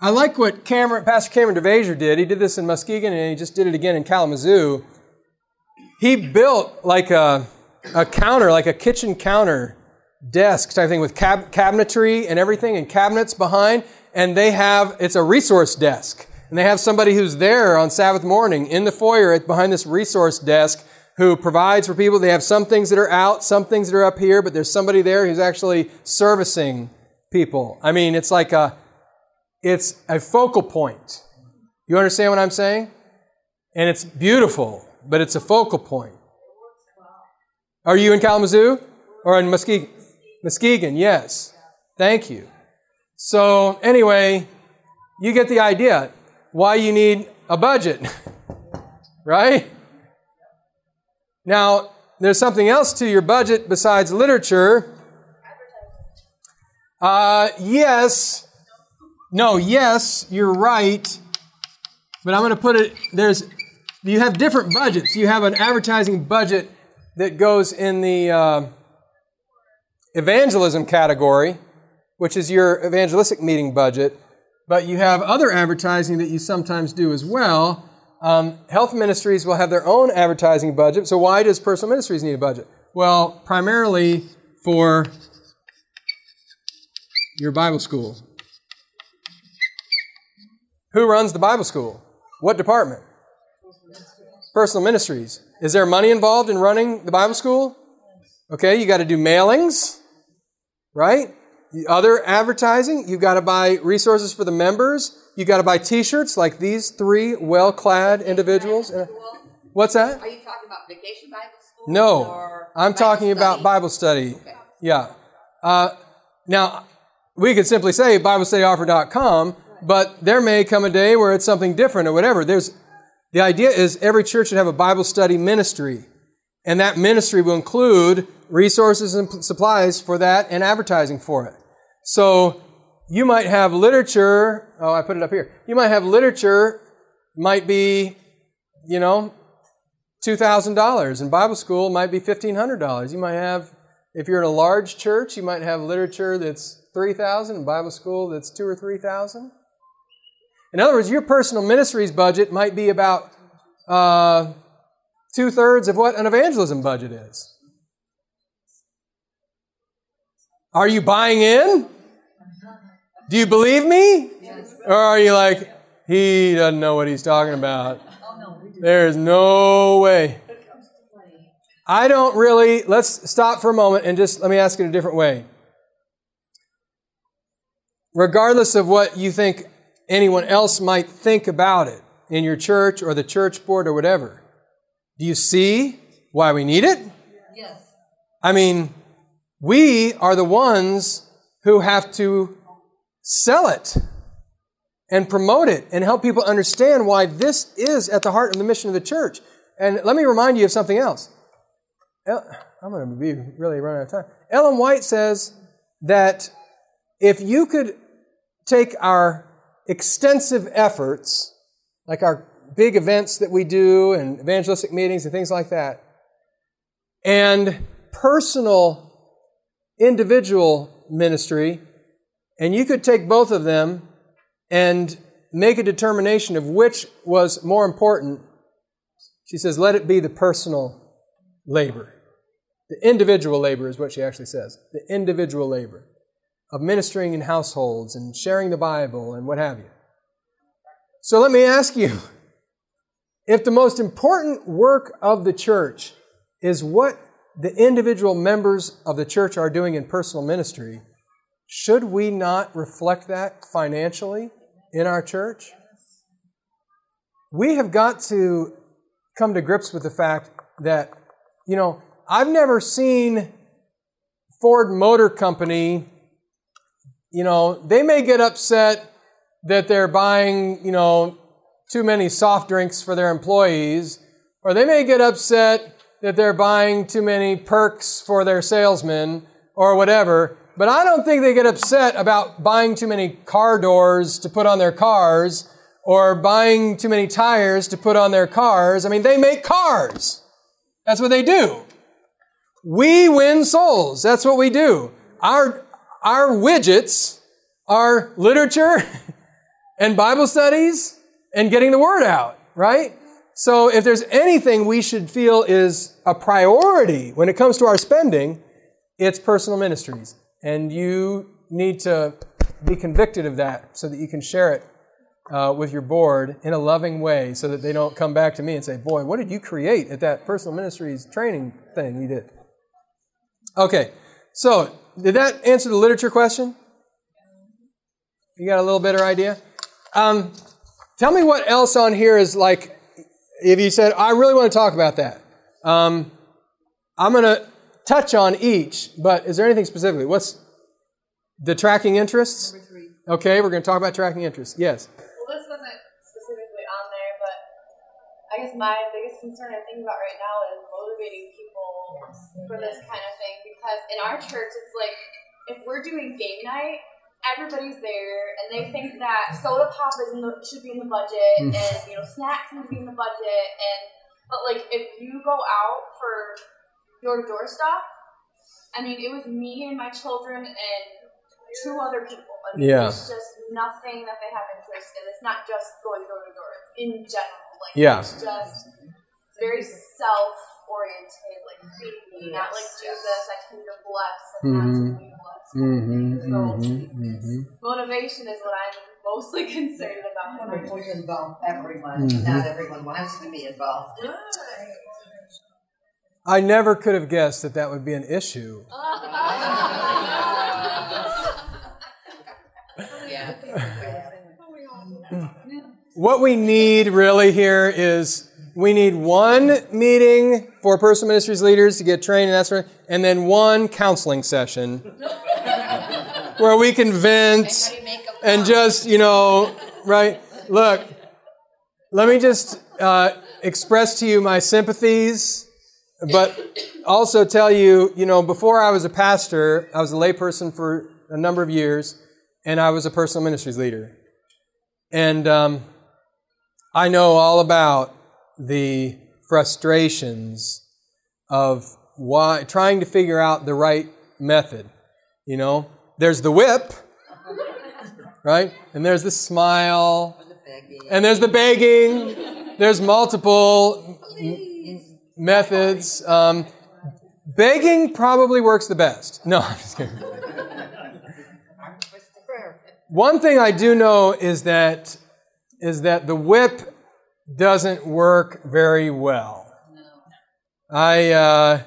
I like what Cameron, Pastor Cameron DeVasher did. He did this in Muskegon and he just did it again in Kalamazoo. He built like a, a counter, like a kitchen counter desk type thing with cab- cabinetry and everything and cabinets behind. And they have, it's a resource desk. And they have somebody who's there on Sabbath morning in the foyer behind this resource desk who provides for people. They have some things that are out, some things that are up here, but there's somebody there who's actually servicing people. I mean, it's like a, it's a focal point. You understand what I'm saying? And it's beautiful, but it's a focal point. Are you in Kalamazoo or in Muskegon? Muskegon, yes. Thank you. So, anyway, you get the idea why you need a budget, right? Now, there's something else to your budget besides literature. Uh, yes. No, yes, you're right. But I'm going to put it, there's, you have different budgets. You have an advertising budget that goes in the uh, evangelism category, which is your evangelistic meeting budget but you have other advertising that you sometimes do as well. Um, health ministries will have their own advertising budget. So, why does personal ministries need a budget? Well, primarily for your Bible school. Who runs the Bible school? What department? Personal ministries. Is there money involved in running the Bible school? Okay, you got to do mailings, right? Other advertising, you've got to buy resources for the members. You've got to buy t shirts like these three well clad individuals. What's that? Are you talking about vacation Bible school? No, I'm Bible talking study? about Bible study. Okay. Yeah. Uh, now, we could simply say BibleStudyOffer.com, but there may come a day where it's something different or whatever. There's, the idea is every church should have a Bible study ministry. And that ministry will include resources and supplies for that and advertising for it. So you might have literature. Oh, I put it up here. You might have literature, might be, you know, $2,000. And Bible school might be $1,500. You might have, if you're in a large church, you might have literature that's 3000 and Bible school that's two or 3000 In other words, your personal ministries budget might be about uh, two thirds of what an evangelism budget is. Are you buying in? Do you believe me? Or are you like, he doesn't know what he's talking about? There's no way. I don't really, let's stop for a moment and just let me ask it a different way. Regardless of what you think anyone else might think about it in your church or the church board or whatever, do you see why we need it? Yes. I mean, we are the ones who have to sell it and promote it and help people understand why this is at the heart of the mission of the church. And let me remind you of something else. I'm going to be really running out of time. Ellen White says that if you could take our extensive efforts, like our big events that we do and evangelistic meetings and things like that, and personal individual ministry, and you could take both of them and make a determination of which was more important. She says, let it be the personal labor. The individual labor is what she actually says. The individual labor of ministering in households and sharing the Bible and what have you. So let me ask you if the most important work of the church is what the individual members of the church are doing in personal ministry, should we not reflect that financially in our church? We have got to come to grips with the fact that, you know, I've never seen Ford Motor Company, you know, they may get upset that they're buying, you know, too many soft drinks for their employees, or they may get upset that they're buying too many perks for their salesmen or whatever. But I don't think they get upset about buying too many car doors to put on their cars or buying too many tires to put on their cars. I mean, they make cars. That's what they do. We win souls. That's what we do. Our, our widgets are literature and Bible studies and getting the word out, right? So if there's anything we should feel is a priority when it comes to our spending, it's personal ministries. And you need to be convicted of that so that you can share it uh, with your board in a loving way so that they don't come back to me and say, Boy, what did you create at that personal ministries training thing you did? Okay, so did that answer the literature question? You got a little better idea? Um, tell me what else on here is like if you said, I really want to talk about that, um, I'm going to touch on each, but is there anything specifically? What's the tracking interests? Okay, we're going to talk about tracking interests. Yes. Well, this wasn't specifically on there, but I guess my biggest concern I think about right now is motivating people for this kind of thing because in our church, it's like if we're doing game night, everybody's there and they think that soda pop is in the, should be in the budget mm. and you know snacks need to be in the budget and but like if you go out for door to door stuff, I mean it was me and my children and two other people. I mean, yeah. It's just nothing that they have interest in. It's not just going door to door. in general. Like yeah. it's just very self oriented, like feed me, not like Jesus, I came to bless and mm-hmm. not to be blessed. Mm-hmm, so mm-hmm, mm-hmm. motivation is what I'm mostly concerned about. We involve everyone. Mm-hmm. Not everyone wants to be involved. I never could have guessed that that would be an issue. what we need really here is we need one meeting for personal ministries leaders to get trained and that sort of, and then one counseling session where we can vent and just, you know, right? Look, let me just uh, express to you my sympathies, but also tell you, you know, before I was a pastor, I was a layperson for a number of years, and I was a personal ministries leader. And um, I know all about the frustrations of why trying to figure out the right method. You know, there's the whip, right? And there's the smile, and there's the begging. There's multiple m- methods. Um, begging probably works the best. No, I'm just kidding. One thing I do know is that is that the whip doesn't work very well. I, uh,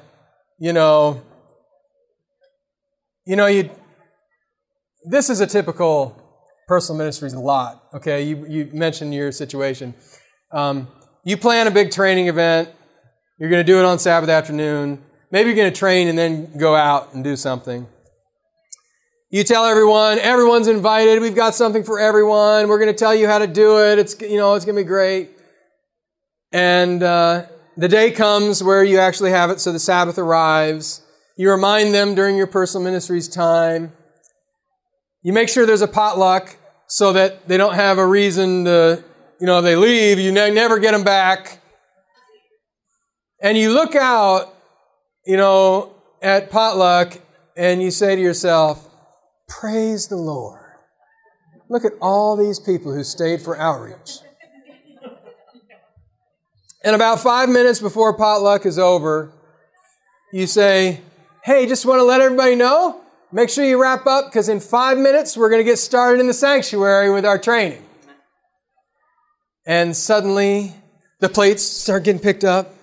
you know, you know, you. This is a typical personal ministries lot. Okay, you you mentioned your situation. Um, you plan a big training event. You're going to do it on Sabbath afternoon. Maybe you're going to train and then go out and do something. You tell everyone, everyone's invited. We've got something for everyone. We're going to tell you how to do it. It's you know, it's going to be great. And uh, the day comes where you actually have it, so the Sabbath arrives. You remind them during your personal ministries time. You make sure there's a potluck so that they don't have a reason to, you know, they leave, you never get them back. And you look out, you know, at potluck and you say to yourself, Praise the Lord. Look at all these people who stayed for outreach. And about five minutes before potluck is over, you say, Hey, just want to let everybody know Make sure you wrap up because in five minutes we're going to get started in the sanctuary with our training. And suddenly the plates start getting picked up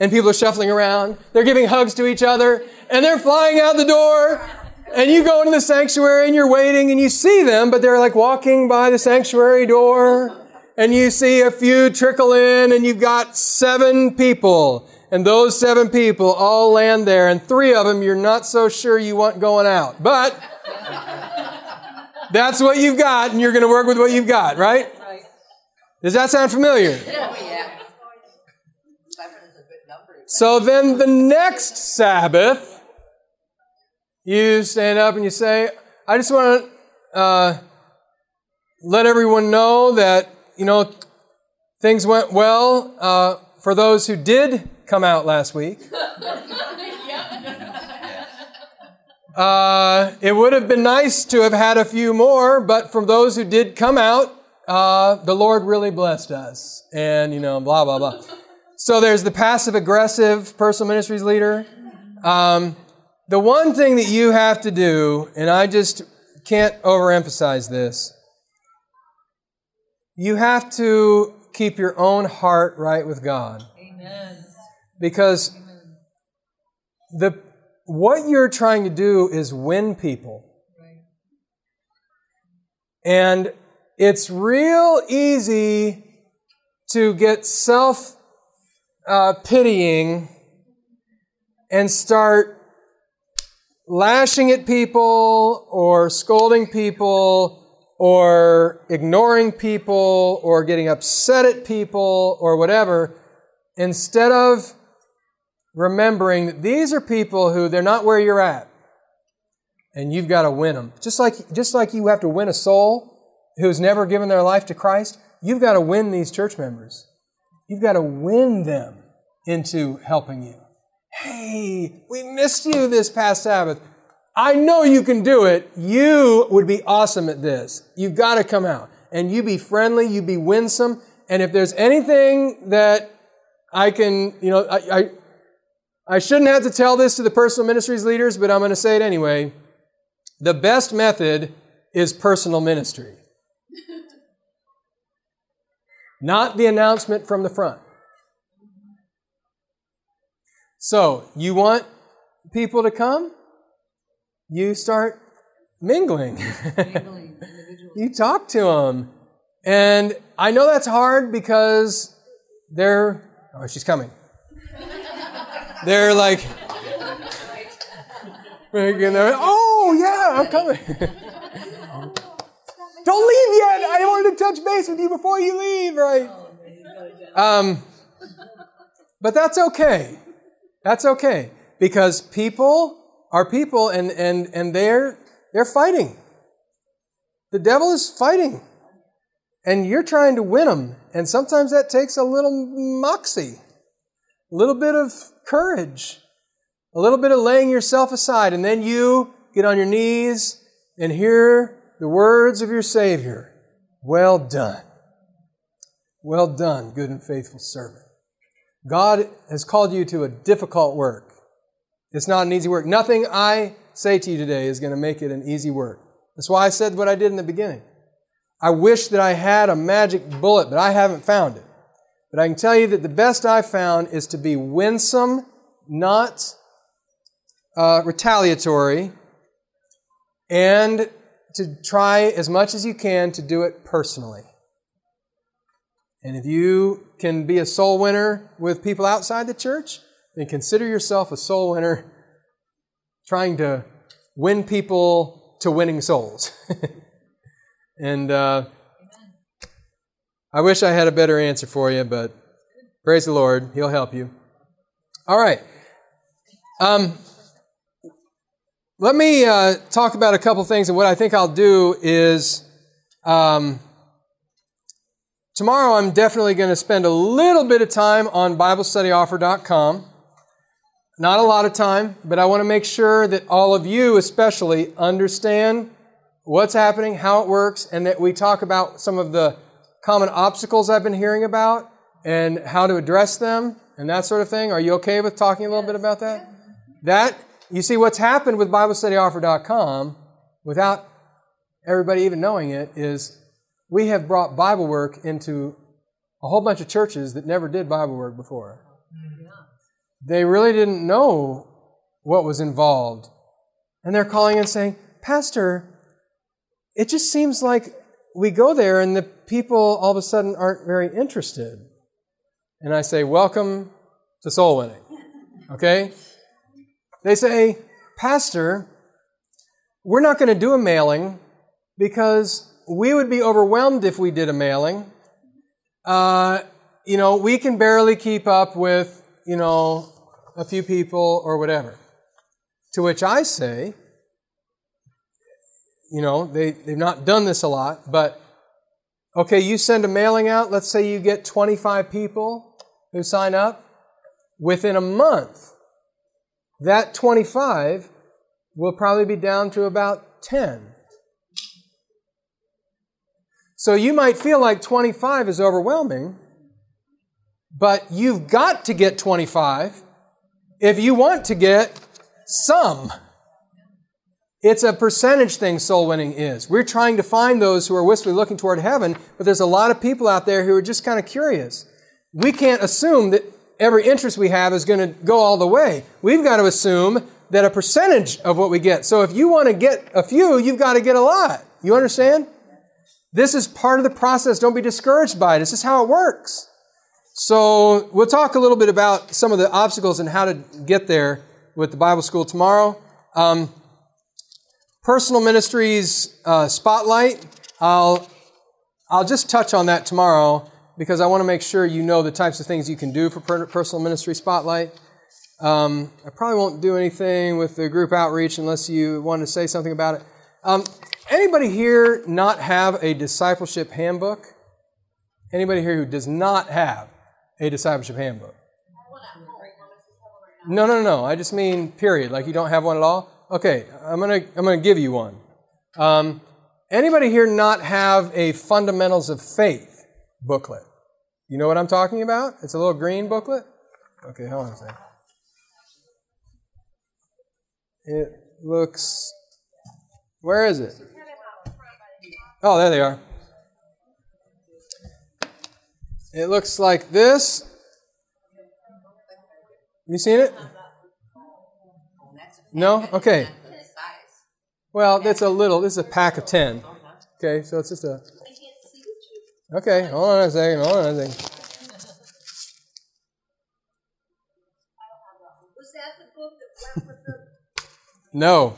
and people are shuffling around. They're giving hugs to each other and they're flying out the door. And you go into the sanctuary and you're waiting and you see them, but they're like walking by the sanctuary door and you see a few trickle in and you've got seven people and those seven people all land there, and three of them you're not so sure you want going out. But that's what you've got, and you're going to work with what you've got, right? Does that sound familiar? Oh, yeah. Seven is a good number. So then the next Sabbath, you stand up and you say, I just want to uh, let everyone know that, you know, things went well uh, for those who did come out last week. Uh, it would have been nice to have had a few more, but from those who did come out, uh, the Lord really blessed us. And, you know, blah, blah, blah. So there's the passive aggressive personal ministries leader. Um, the one thing that you have to do, and I just can't overemphasize this, you have to keep your own heart right with God. Amen. Because the what you're trying to do is win people. Right. And it's real easy to get self uh, pitying and start lashing at people or scolding people or ignoring people or getting upset at people or whatever instead of remembering that these are people who they're not where you're at. And you've got to win them just like just like you have to win a soul who's never given their life to Christ you've got to win these church members you've got to win them into helping you. Hey we missed you this past sabbath. I know you can do it. You would be awesome at this. You've got to come out. And you be friendly you be winsome. And if there's anything that i can you know i, I I shouldn't have to tell this to the personal ministries leaders, but I'm going to say it anyway. The best method is personal ministry, not the announcement from the front. So, you want people to come? You start mingling. you talk to them. And I know that's hard because they're, oh, she's coming. They're like, oh yeah, I'm coming. Don't leave yet. I wanted to touch base with you before you leave, right? Um, but that's okay. That's okay because people are people, and and and they're they're fighting. The devil is fighting, and you're trying to win them, and sometimes that takes a little moxie, a little bit of courage, a little bit of laying yourself aside, and then you get on your knees and hear the words of your Savior. Well done. Well done, good and faithful servant. God has called you to a difficult work. It's not an easy work. Nothing I say to you today is going to make it an easy work. That's why I said what I did in the beginning. I wish that I had a magic bullet, but I haven't found it. But I can tell you that the best I've found is to be winsome, not uh, retaliatory, and to try as much as you can to do it personally. And if you can be a soul winner with people outside the church, then consider yourself a soul winner trying to win people to winning souls. and uh, I wish I had a better answer for you, but praise the Lord, He'll help you. All right. Um, let me uh, talk about a couple things, and what I think I'll do is um, tomorrow I'm definitely going to spend a little bit of time on BibleStudyOffer.com. Not a lot of time, but I want to make sure that all of you, especially, understand what's happening, how it works, and that we talk about some of the common obstacles I've been hearing about and how to address them and that sort of thing. Are you okay with talking a little bit about that? That, you see, what's happened with BibleStudyOffer.com without everybody even knowing it is we have brought Bible work into a whole bunch of churches that never did Bible work before they really didn't know what was involved. And they're calling and saying, Pastor, it just seems like we go there and the people all of a sudden aren't very interested. And I say, Welcome to soul winning. Okay? They say, Pastor, we're not going to do a mailing because we would be overwhelmed if we did a mailing. Uh, you know, we can barely keep up with you know, a few people or whatever. To which I say, you know, they, they've not done this a lot, but okay, you send a mailing out, let's say you get 25 people who sign up. Within a month, that 25 will probably be down to about 10. So you might feel like 25 is overwhelming, but you've got to get 25 if you want to get some. It's a percentage thing, soul winning is. We're trying to find those who are wistfully looking toward heaven, but there's a lot of people out there who are just kind of curious. We can't assume that every interest we have is going to go all the way. We've got to assume that a percentage of what we get. So if you want to get a few, you've got to get a lot. You understand? This is part of the process. Don't be discouraged by it. This is how it works. So we'll talk a little bit about some of the obstacles and how to get there with the Bible school tomorrow. Um, personal ministries uh, spotlight. I'll I'll just touch on that tomorrow because I want to make sure you know the types of things you can do for personal ministry spotlight. Um, I probably won't do anything with the group outreach unless you want to say something about it. Um, anybody here not have a discipleship handbook? Anybody here who does not have a discipleship handbook? No, no, no. I just mean period. Like you don't have one at all. Okay, I'm gonna I'm gonna give you one. Um, anybody here not have a fundamentals of faith booklet? You know what I'm talking about? It's a little green booklet. Okay, hold on a second. It looks. Where is it? Oh, there they are. It looks like this. You seen it? No? Okay. Well, that's a little, this is a pack of 10. Okay, so it's just a. Okay, hold on a second, hold on a second. No.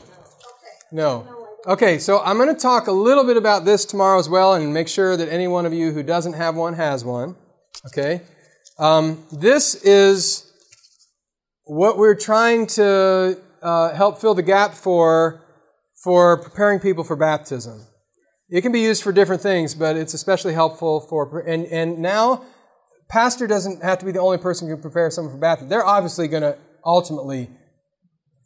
No. Okay, so I'm going to talk a little bit about this tomorrow as well and make sure that any one of you who doesn't have one has one. Okay? Um, this is what we're trying to uh, help fill the gap for for preparing people for baptism. It can be used for different things, but it's especially helpful for and and now pastor doesn't have to be the only person who can prepare someone for baptism. They're obviously going to ultimately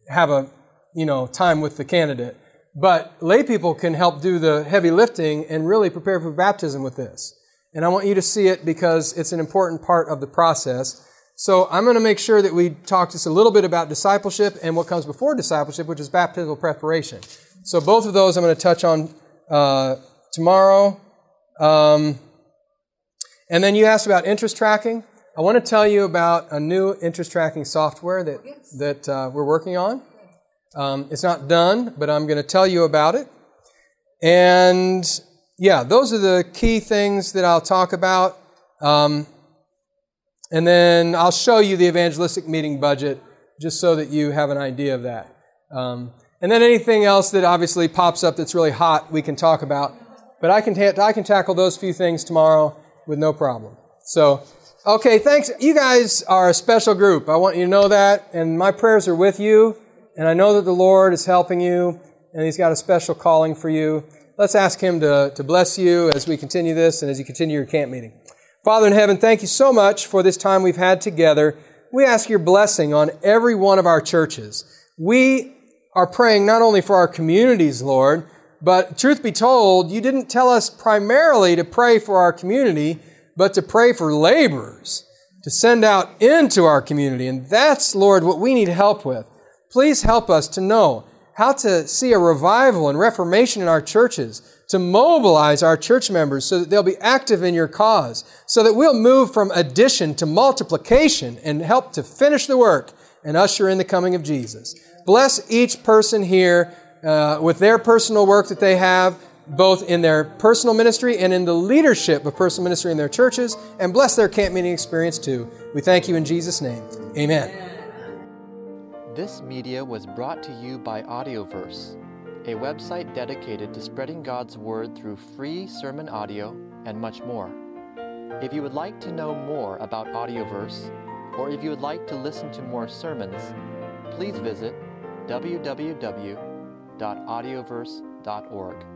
have a you know time with the candidate but lay people can help do the heavy lifting and really prepare for baptism with this. And I want you to see it because it's an important part of the process. So I'm going to make sure that we talk just a little bit about discipleship and what comes before discipleship, which is baptismal preparation. So both of those I'm going to touch on uh, tomorrow. Um, And then you asked about interest tracking. I want to tell you about a new interest tracking software that, that uh, we're working on. Um, it's not done, but I'm going to tell you about it. And yeah, those are the key things that I'll talk about. Um, and then I'll show you the evangelistic meeting budget just so that you have an idea of that. Um, and then anything else that obviously pops up that's really hot, we can talk about. But I can, ta- I can tackle those few things tomorrow with no problem. So, okay, thanks. You guys are a special group. I want you to know that. And my prayers are with you. And I know that the Lord is helping you. And He's got a special calling for you. Let's ask Him to, to bless you as we continue this and as you continue your camp meeting. Father in heaven, thank you so much for this time we've had together. We ask your blessing on every one of our churches. We are praying not only for our communities, Lord, but truth be told, you didn't tell us primarily to pray for our community, but to pray for laborers to send out into our community. And that's, Lord, what we need help with. Please help us to know how to see a revival and reformation in our churches, to mobilize our church members so that they'll be active in your cause, so that we'll move from addition to multiplication and help to finish the work and usher in the coming of Jesus. Bless each person here uh, with their personal work that they have, both in their personal ministry and in the leadership of personal ministry in their churches, and bless their camp meeting experience too. We thank you in Jesus' name. Amen. This media was brought to you by Audioverse, a website dedicated to spreading God's Word through free sermon audio and much more. If you would like to know more about Audioverse, or if you would like to listen to more sermons, please visit www.audioverse.org.